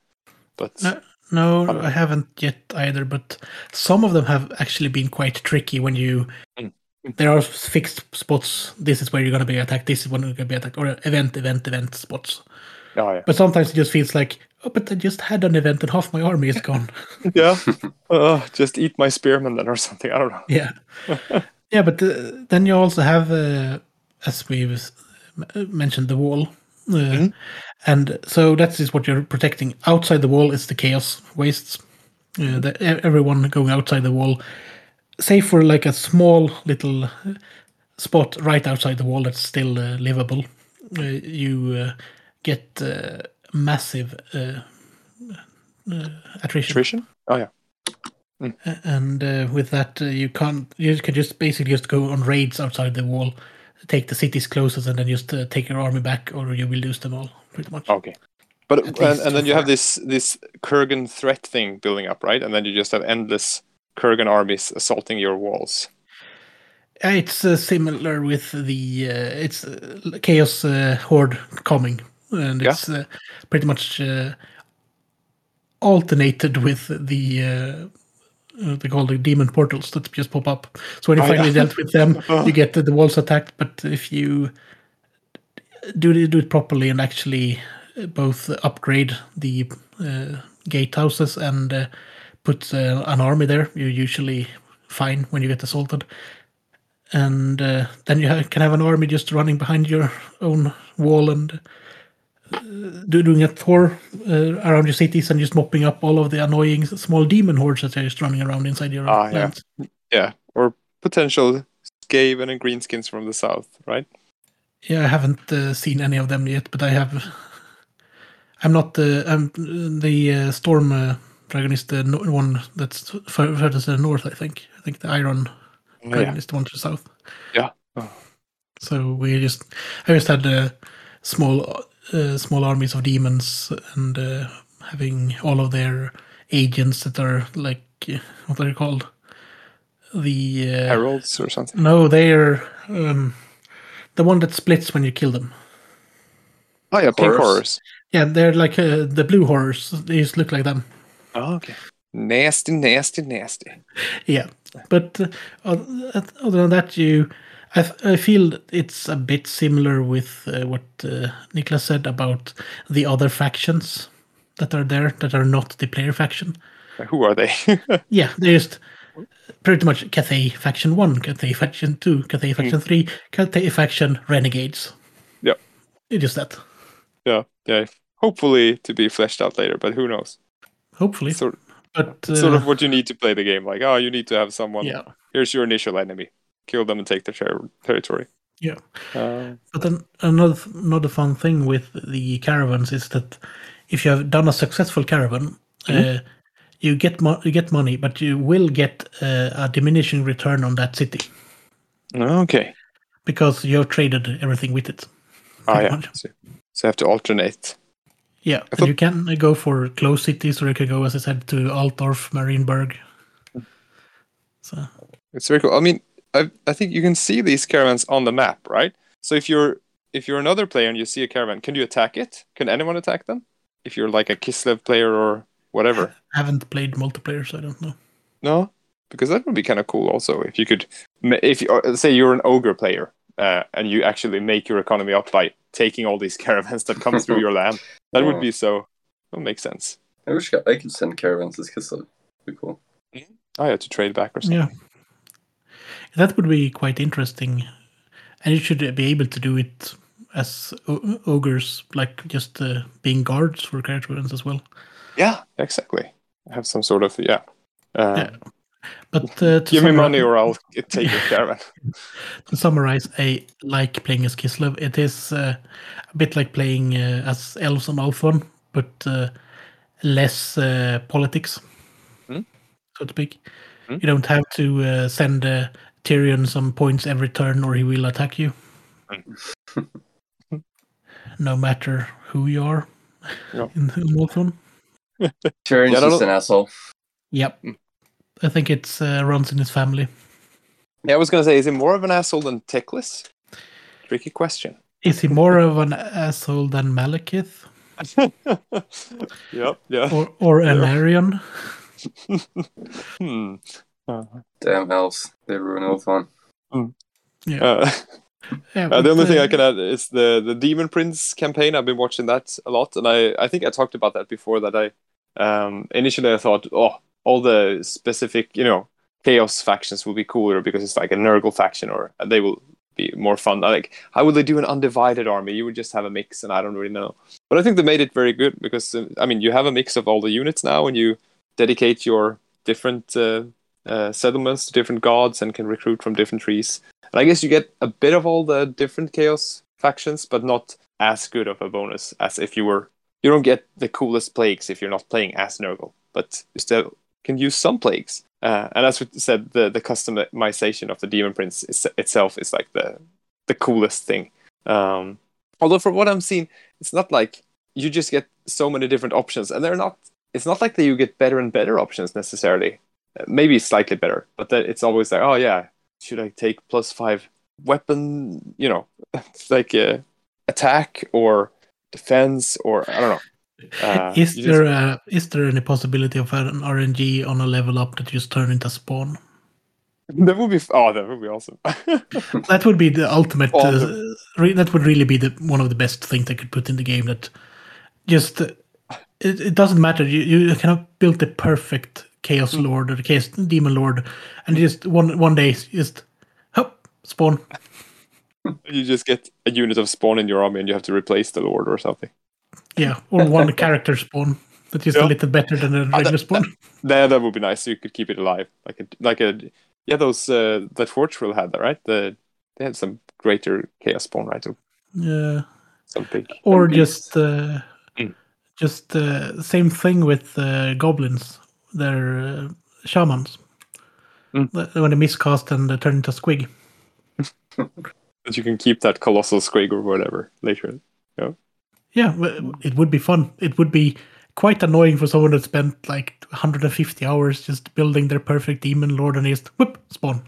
But No, no, don't. I haven't yet either. But some of them have actually been quite tricky when you. Mm. There are fixed spots. This is where you're going to be attacked. This is when you're going to be attacked, or event, event, event spots. Oh yeah, But sometimes it just feels like, oh, but I just had an event and half my army is gone. yeah. uh, just eat my spearman then or something. I don't know. yeah, yeah. But uh, then you also have, uh, as we've mentioned the wall. Uh, Mhm. And so that is what you're protecting. Outside the wall is the chaos wastes. Uh, the, everyone going outside the wall, save for like a small little uh, spot right outside the wall that's still uh, livable. Uh, you uh, get uh, massive uh, uh, attrition. Attrition? Oh yeah. A- and uh, with that uh, you can't you can just basically just go on raids outside the wall take the cities closest and then just uh, take your army back or you will lose them all pretty much Okay. But and, and then you have this this Kurgan threat thing building up, right? And then you just have endless Kurgan armies assaulting your walls. It's uh, similar with the uh, it's uh, chaos uh, horde coming and Yeah. it's uh, pretty much uh, alternated with the uh, uh, they call the demon portals that just pop up. So when you Oh, finally yeah. dealt with them, you get the, the walls attacked. But if you do it, do it properly and actually both upgrade the uh, gatehouses and uh, put uh, an army there, you're usually fine when you get assaulted. And uh, then you ha- can have an army just running behind your own wall and do- doing a tour uh, around your cities and just mopping up all of the annoying small demon hordes that are just running around inside your Ah, yeah. lands. Yeah. Or potential Skaven and Greenskins from the south, right? Yeah, I haven't uh, seen any of them yet, but I have. I'm not the. I'm the uh, storm uh, dragon is the no- one that's further to the north. I think. I think the iron dragon Yeah. is the one to the south. Yeah. Oh. So we just. I just had a small, uh, small armies of demons and uh, having all of their agents that are like uh, what are they called? The uh, Heralds or something. no, they're um, the one that splits when you kill them. Oh yeah, pink Horrors. horrors. Yeah, they're like uh, the blue horrors. They just look like them. Oh, okay. Nasty, nasty, nasty. Yeah, but uh, other than that, you, I, f- I feel it's a bit similar with uh, what uh, Niklas said about the other factions that are there that are not the player faction. Who are they? Yeah, they're just pretty much Cathay faction one, Cathay faction two, Cathay faction three, Cathay faction renegades. Yeah. It's that. yeah, yeah. Hopefully to be fleshed out later, but who knows? Hopefully, Sort, but uh, sort of what you need to play the game. Like, oh, you need to have someone. yeah. Here's your initial enemy. Kill them and take their ter- territory. Yeah. Uh, But then another another fun thing with the caravans is that if you have done a successful caravan, uh, you get mo- you get money, but you will get uh, a diminishing return on that city okay. because you have traded everything with it. Oh yeah. So, so I have to alternate. Yeah, and thought- you can go for close cities, or you can go, as I said, to Altdorf, Marienburg. So It's very cool. I mean, I I think you can see these caravans on the map, right? So if you're if you're another player and you see a caravan, can you attack it? Can anyone attack them? If you're like a Kislev player or whatever. I haven't played multiplayer, so I don't know. No, because that would be kind of cool. Also, if you could, if you uh, say you're an ogre player uh, and you actually make your economy up by taking all these caravans that come through your land, that would be so. That would make sense. I wish I could send caravans to Kislev. Be cool. Oh yeah, to trade back or something. Yeah. That would be quite interesting. And you should be able to do it as o- ogres, like just uh, being guards for caravans as well. Yeah, exactly. Have some sort of yeah. Uh, Yeah. But uh, to, Give me money or I'll take your caravan. to summarize, I like playing as Kislev. It is uh, a bit like playing uh, as elves on Alphon, but uh, less uh, politics, Hmm? so to speak. Hmm? You don't have to uh, send uh, Tyrion some points every turn, or he will attack you. no matter who you are Yeah. in, in Alphon. Tyrion's Yeah, I just an asshole. Yep. Hmm. I think it's uh, runs in his family. Yeah, I was gonna say, is he more of an asshole than Teclis? Tricky question. Is he more of an asshole than Malekith yep. Yeah. or or Yeah. Aenarion? Hmm. Uh, Damn elves. They ruin all fun. Yeah. uh, Yeah, Uh, the only thing uh, I can add is the the Demon Prince campaign. I've been watching that a lot, and I I think I talked about that before. That I um, initially I thought, oh, all the specific you know chaos factions will be cooler because it's like a Nurgle faction, or they will be more fun. Like, how would they do an undivided army? You would just have a mix, and I don't really know. But I think they made it very good because uh, I mean, you have a mix of all the units now, and you dedicate your different uh, uh, settlements to different gods and can recruit from different trees. And I guess you get a bit of all the different chaos factions, but not as good of a bonus as if you were. You don't get the coolest plagues if you're not playing as Nurgle, but you still can use some plagues. Uh, and as we said, the the customization of the Demon Prince is, itself is like the the coolest thing. Um, although from what I'm seeing, it's not like you just get so many different options, and they're not. It's not like that you get better and better options necessarily. Maybe slightly better, but that it's always like, oh yeah, should I take plus five weapon? You know, like uh, attack or defense or I don't know. Uh, is there just- a, is there any possibility of an RNG on a level up that you just turn into spawn? that would be oh that would be awesome. That would be the ultimate. Uh, re- that would really be the one of the best things they could put in the game. That just uh, it, it doesn't matter. You you kind of built the perfect chaos Mm. lord or the chaos demon lord, and just one one day just hop spawn. you just get a unit of spawn in your army and you have to replace the lord or something. Yeah, or one character spawn that's Yeah. a little better than a Ah, regular that- spawn. Yeah, that would be nice. You could keep it alive, like a like a yeah. Those uh, that Fortrell had that right. The they had some greater chaos spawn right. Yeah. Something. or just uh, Mm. just uh, same thing with uh, goblins. They're uh, shamans. Mm. Th- When they miscast and they turn into squig. but you can keep that colossal squig or whatever later. Yeah, w- it would be fun. It would be quite annoying for someone that spent like 150 hours just building their perfect demon lord and just whoop spawn.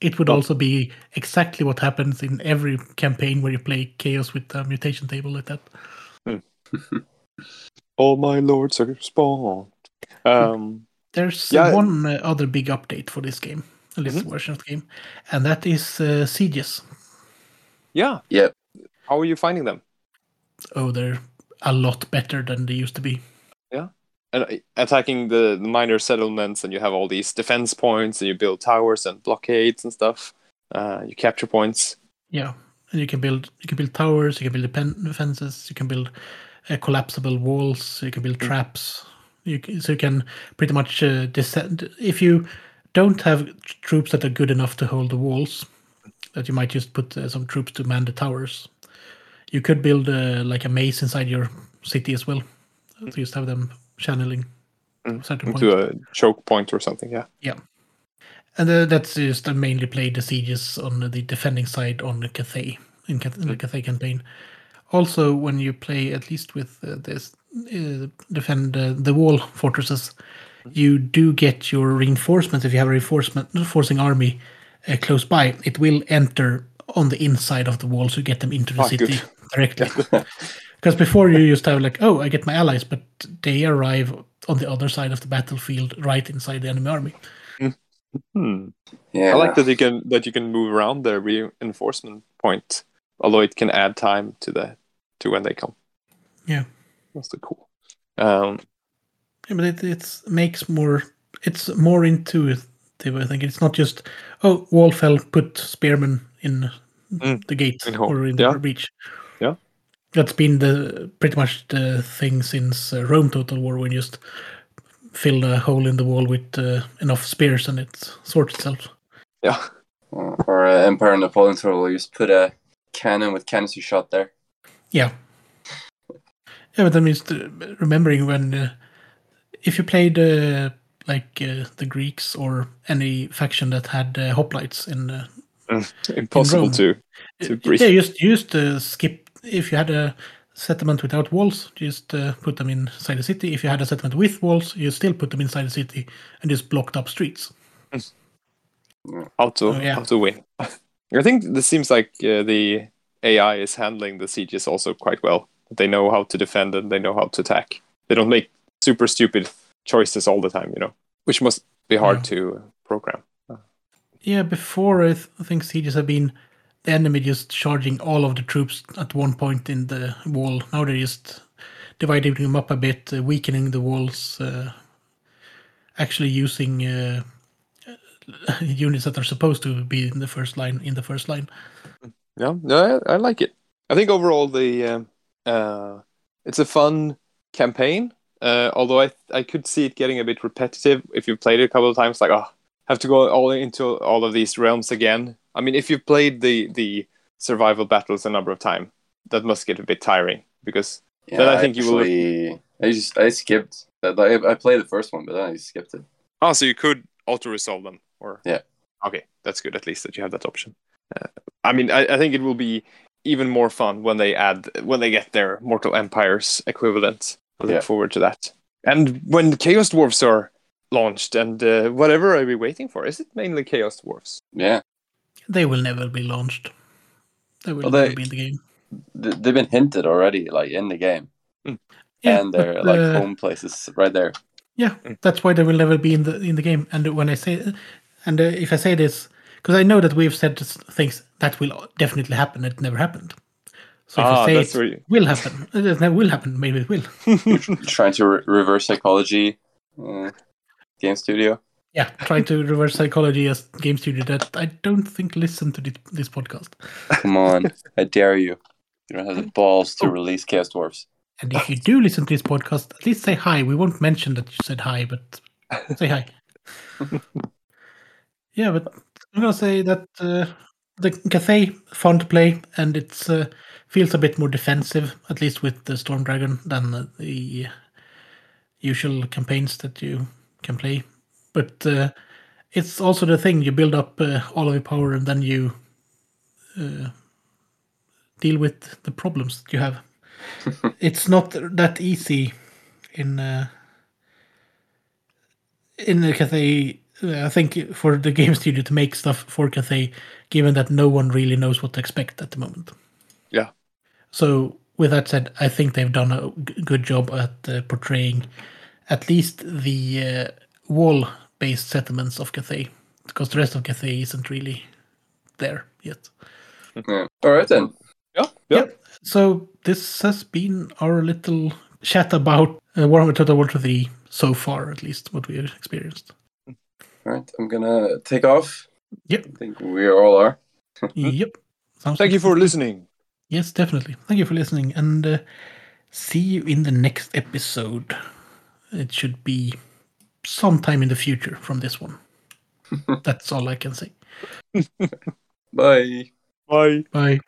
It would also be exactly what happens in every campaign where you play chaos with a mutation table like that. All my lords are spawned. Um, There's Yeah. one uh, other big update for this game, this Mhm. version of the game, and that is uh, sieges. yeah. Yep. How are you finding them? Oh, they're a lot better than they used to be. Yeah. And uh, attacking the, the minor settlements, and you have all these defense points, and you build towers and blockades and stuff. Uh, you capture points. Yeah, and you can build you can build towers, you can build defenses, you can build uh, collapsible walls, you can build Mm. traps. You can, so you can pretty much uh, descend. If you don't have troops that are good enough to hold the walls, that you might just put uh, some troops to man the towers. You could build uh, like a maze inside your city as well. So just have them channeling Mm, points. into a choke point or something. Yeah. Yeah. And uh, that's just I mainly played the sieges on the defending side on the Cathay in, Cath- in the Cathay campaign. Also, when you play at least with uh, this uh, defend uh, the wall fortresses, you do get your reinforcements. If you have a reinforcement forcing army uh, close by, it will enter on the inside of the wall, so you get them into the Ah, city good. directly. Because before you used to have like, oh, I get my allies, but they arrive on the other side of the battlefield, right inside the enemy army. Hmm. Yeah. I like that you can that you can move around the reinforcement point, although it can add time to the to when they come. Yeah. That's so cool. Um, Yeah, but it it's makes more. It's more intuitive. I think it's not just oh wall fell, put spearmen in Mm, the gate in or in the yeah. breach. Yeah. that's been the pretty much the thing since uh, Rome Total War when you just fill a hole in the wall with uh, enough spears and it sorts itself. yeah. Or uh, Empire Napoleon Total, you just put a cannon with canister shot there. Yeah. Yeah, but I mean, just, uh, remembering when uh, if you played uh, like uh, the Greeks or any faction that had uh, hoplites in uh, Impossible Rome. to to breathe. Yeah, just just uh, skip if you had a settlement without walls, just uh, put them inside the city. If you had a settlement with walls, you still put them inside the city and just blocked up streets. how to Oh, yeah. how to win. I think this seems like uh, the AI is handling the sieges also quite well. They know how to defend and they know how to attack. They don't make super stupid choices all the time, you know, which must be hard Yeah. to program. Yeah, before I, th- I think sieges have been the enemy just charging all of the troops at one point in the wall. Now they're just dividing them up a bit, uh, weakening the walls, uh, actually using uh, units that are supposed to be in the first line in the first line. Yeah, no, I, I like it. I think overall the um, uh, it's a fun campaign. Uh, although I I could see it getting a bit repetitive if you've played it a couple of times. Like, oh, have to go all into all of these realms again. I mean, if you've played the the survival battles a number of times, that must get a bit tiring because Yeah, Then I think you will- I just I skipped that. I, I played the first one, but then I skipped it. oh, so you could auto resolve them or Yeah. Okay, that's good. At least that you have that option. Uh, I mean, I, I think it will be even more fun when they add when they get their Mortal Empires equivalent. I look Yeah. forward to that. And when Chaos Dwarfs are launched and uh, whatever are we waiting for? Is it mainly Chaos Dwarfs? Yeah, They will never be launched. they will well, never they, be in the game they've been hinted already, like in the game, Yeah, and their but, like uh, home places right there. Yeah, that's why they will never be in the in the game. And when I say, and uh, if I say this, because I know that we've said things that will definitely happen, it never happened. So if Ah, I say that's it you- will happen, it never will happen. Maybe it will. Trying to re- reverse psychology, uh, game studio. Yeah, trying to reverse psychology as game studio that I don't think listen to this, podcast. Come on, I dare you. You don't have the balls to Oh. release Chaos Dwarfs. And if you do listen to this podcast, at least say hi. We won't mention that you said hi, but say hi. yeah, but I'm gonna say that uh, the Cathay fun to play, and it uh, feels a bit more defensive, at least with the Storm Dragon, than the usual campaigns that you can play. But uh, it's also the thing you build up uh, all of your power, and then you uh, deal with the problems that you have it's not that easy in uh, in the Cathay. I think for the game studio to make stuff for Cathay, given that no one really knows what to expect at the moment. Yeah. So with that said, I think they've done a g- good job at uh, portraying at least the uh, wall-based settlements of Cathay, because the rest of Cathay isn't really there yet. Yeah. All right then. Yeah, yeah. Yep. So this has been our little chat about uh, Warhammer Total War 3 so far, at least what we have experienced. All right, I'm gonna take off. Yep. I think we all are. yep. Sounds Thank like- you for listening. Yes, definitely. Thank you for listening, and uh, see you in the next episode. It should be sometime in the future from this one. That's all I can say. Bye. Bye. Bye.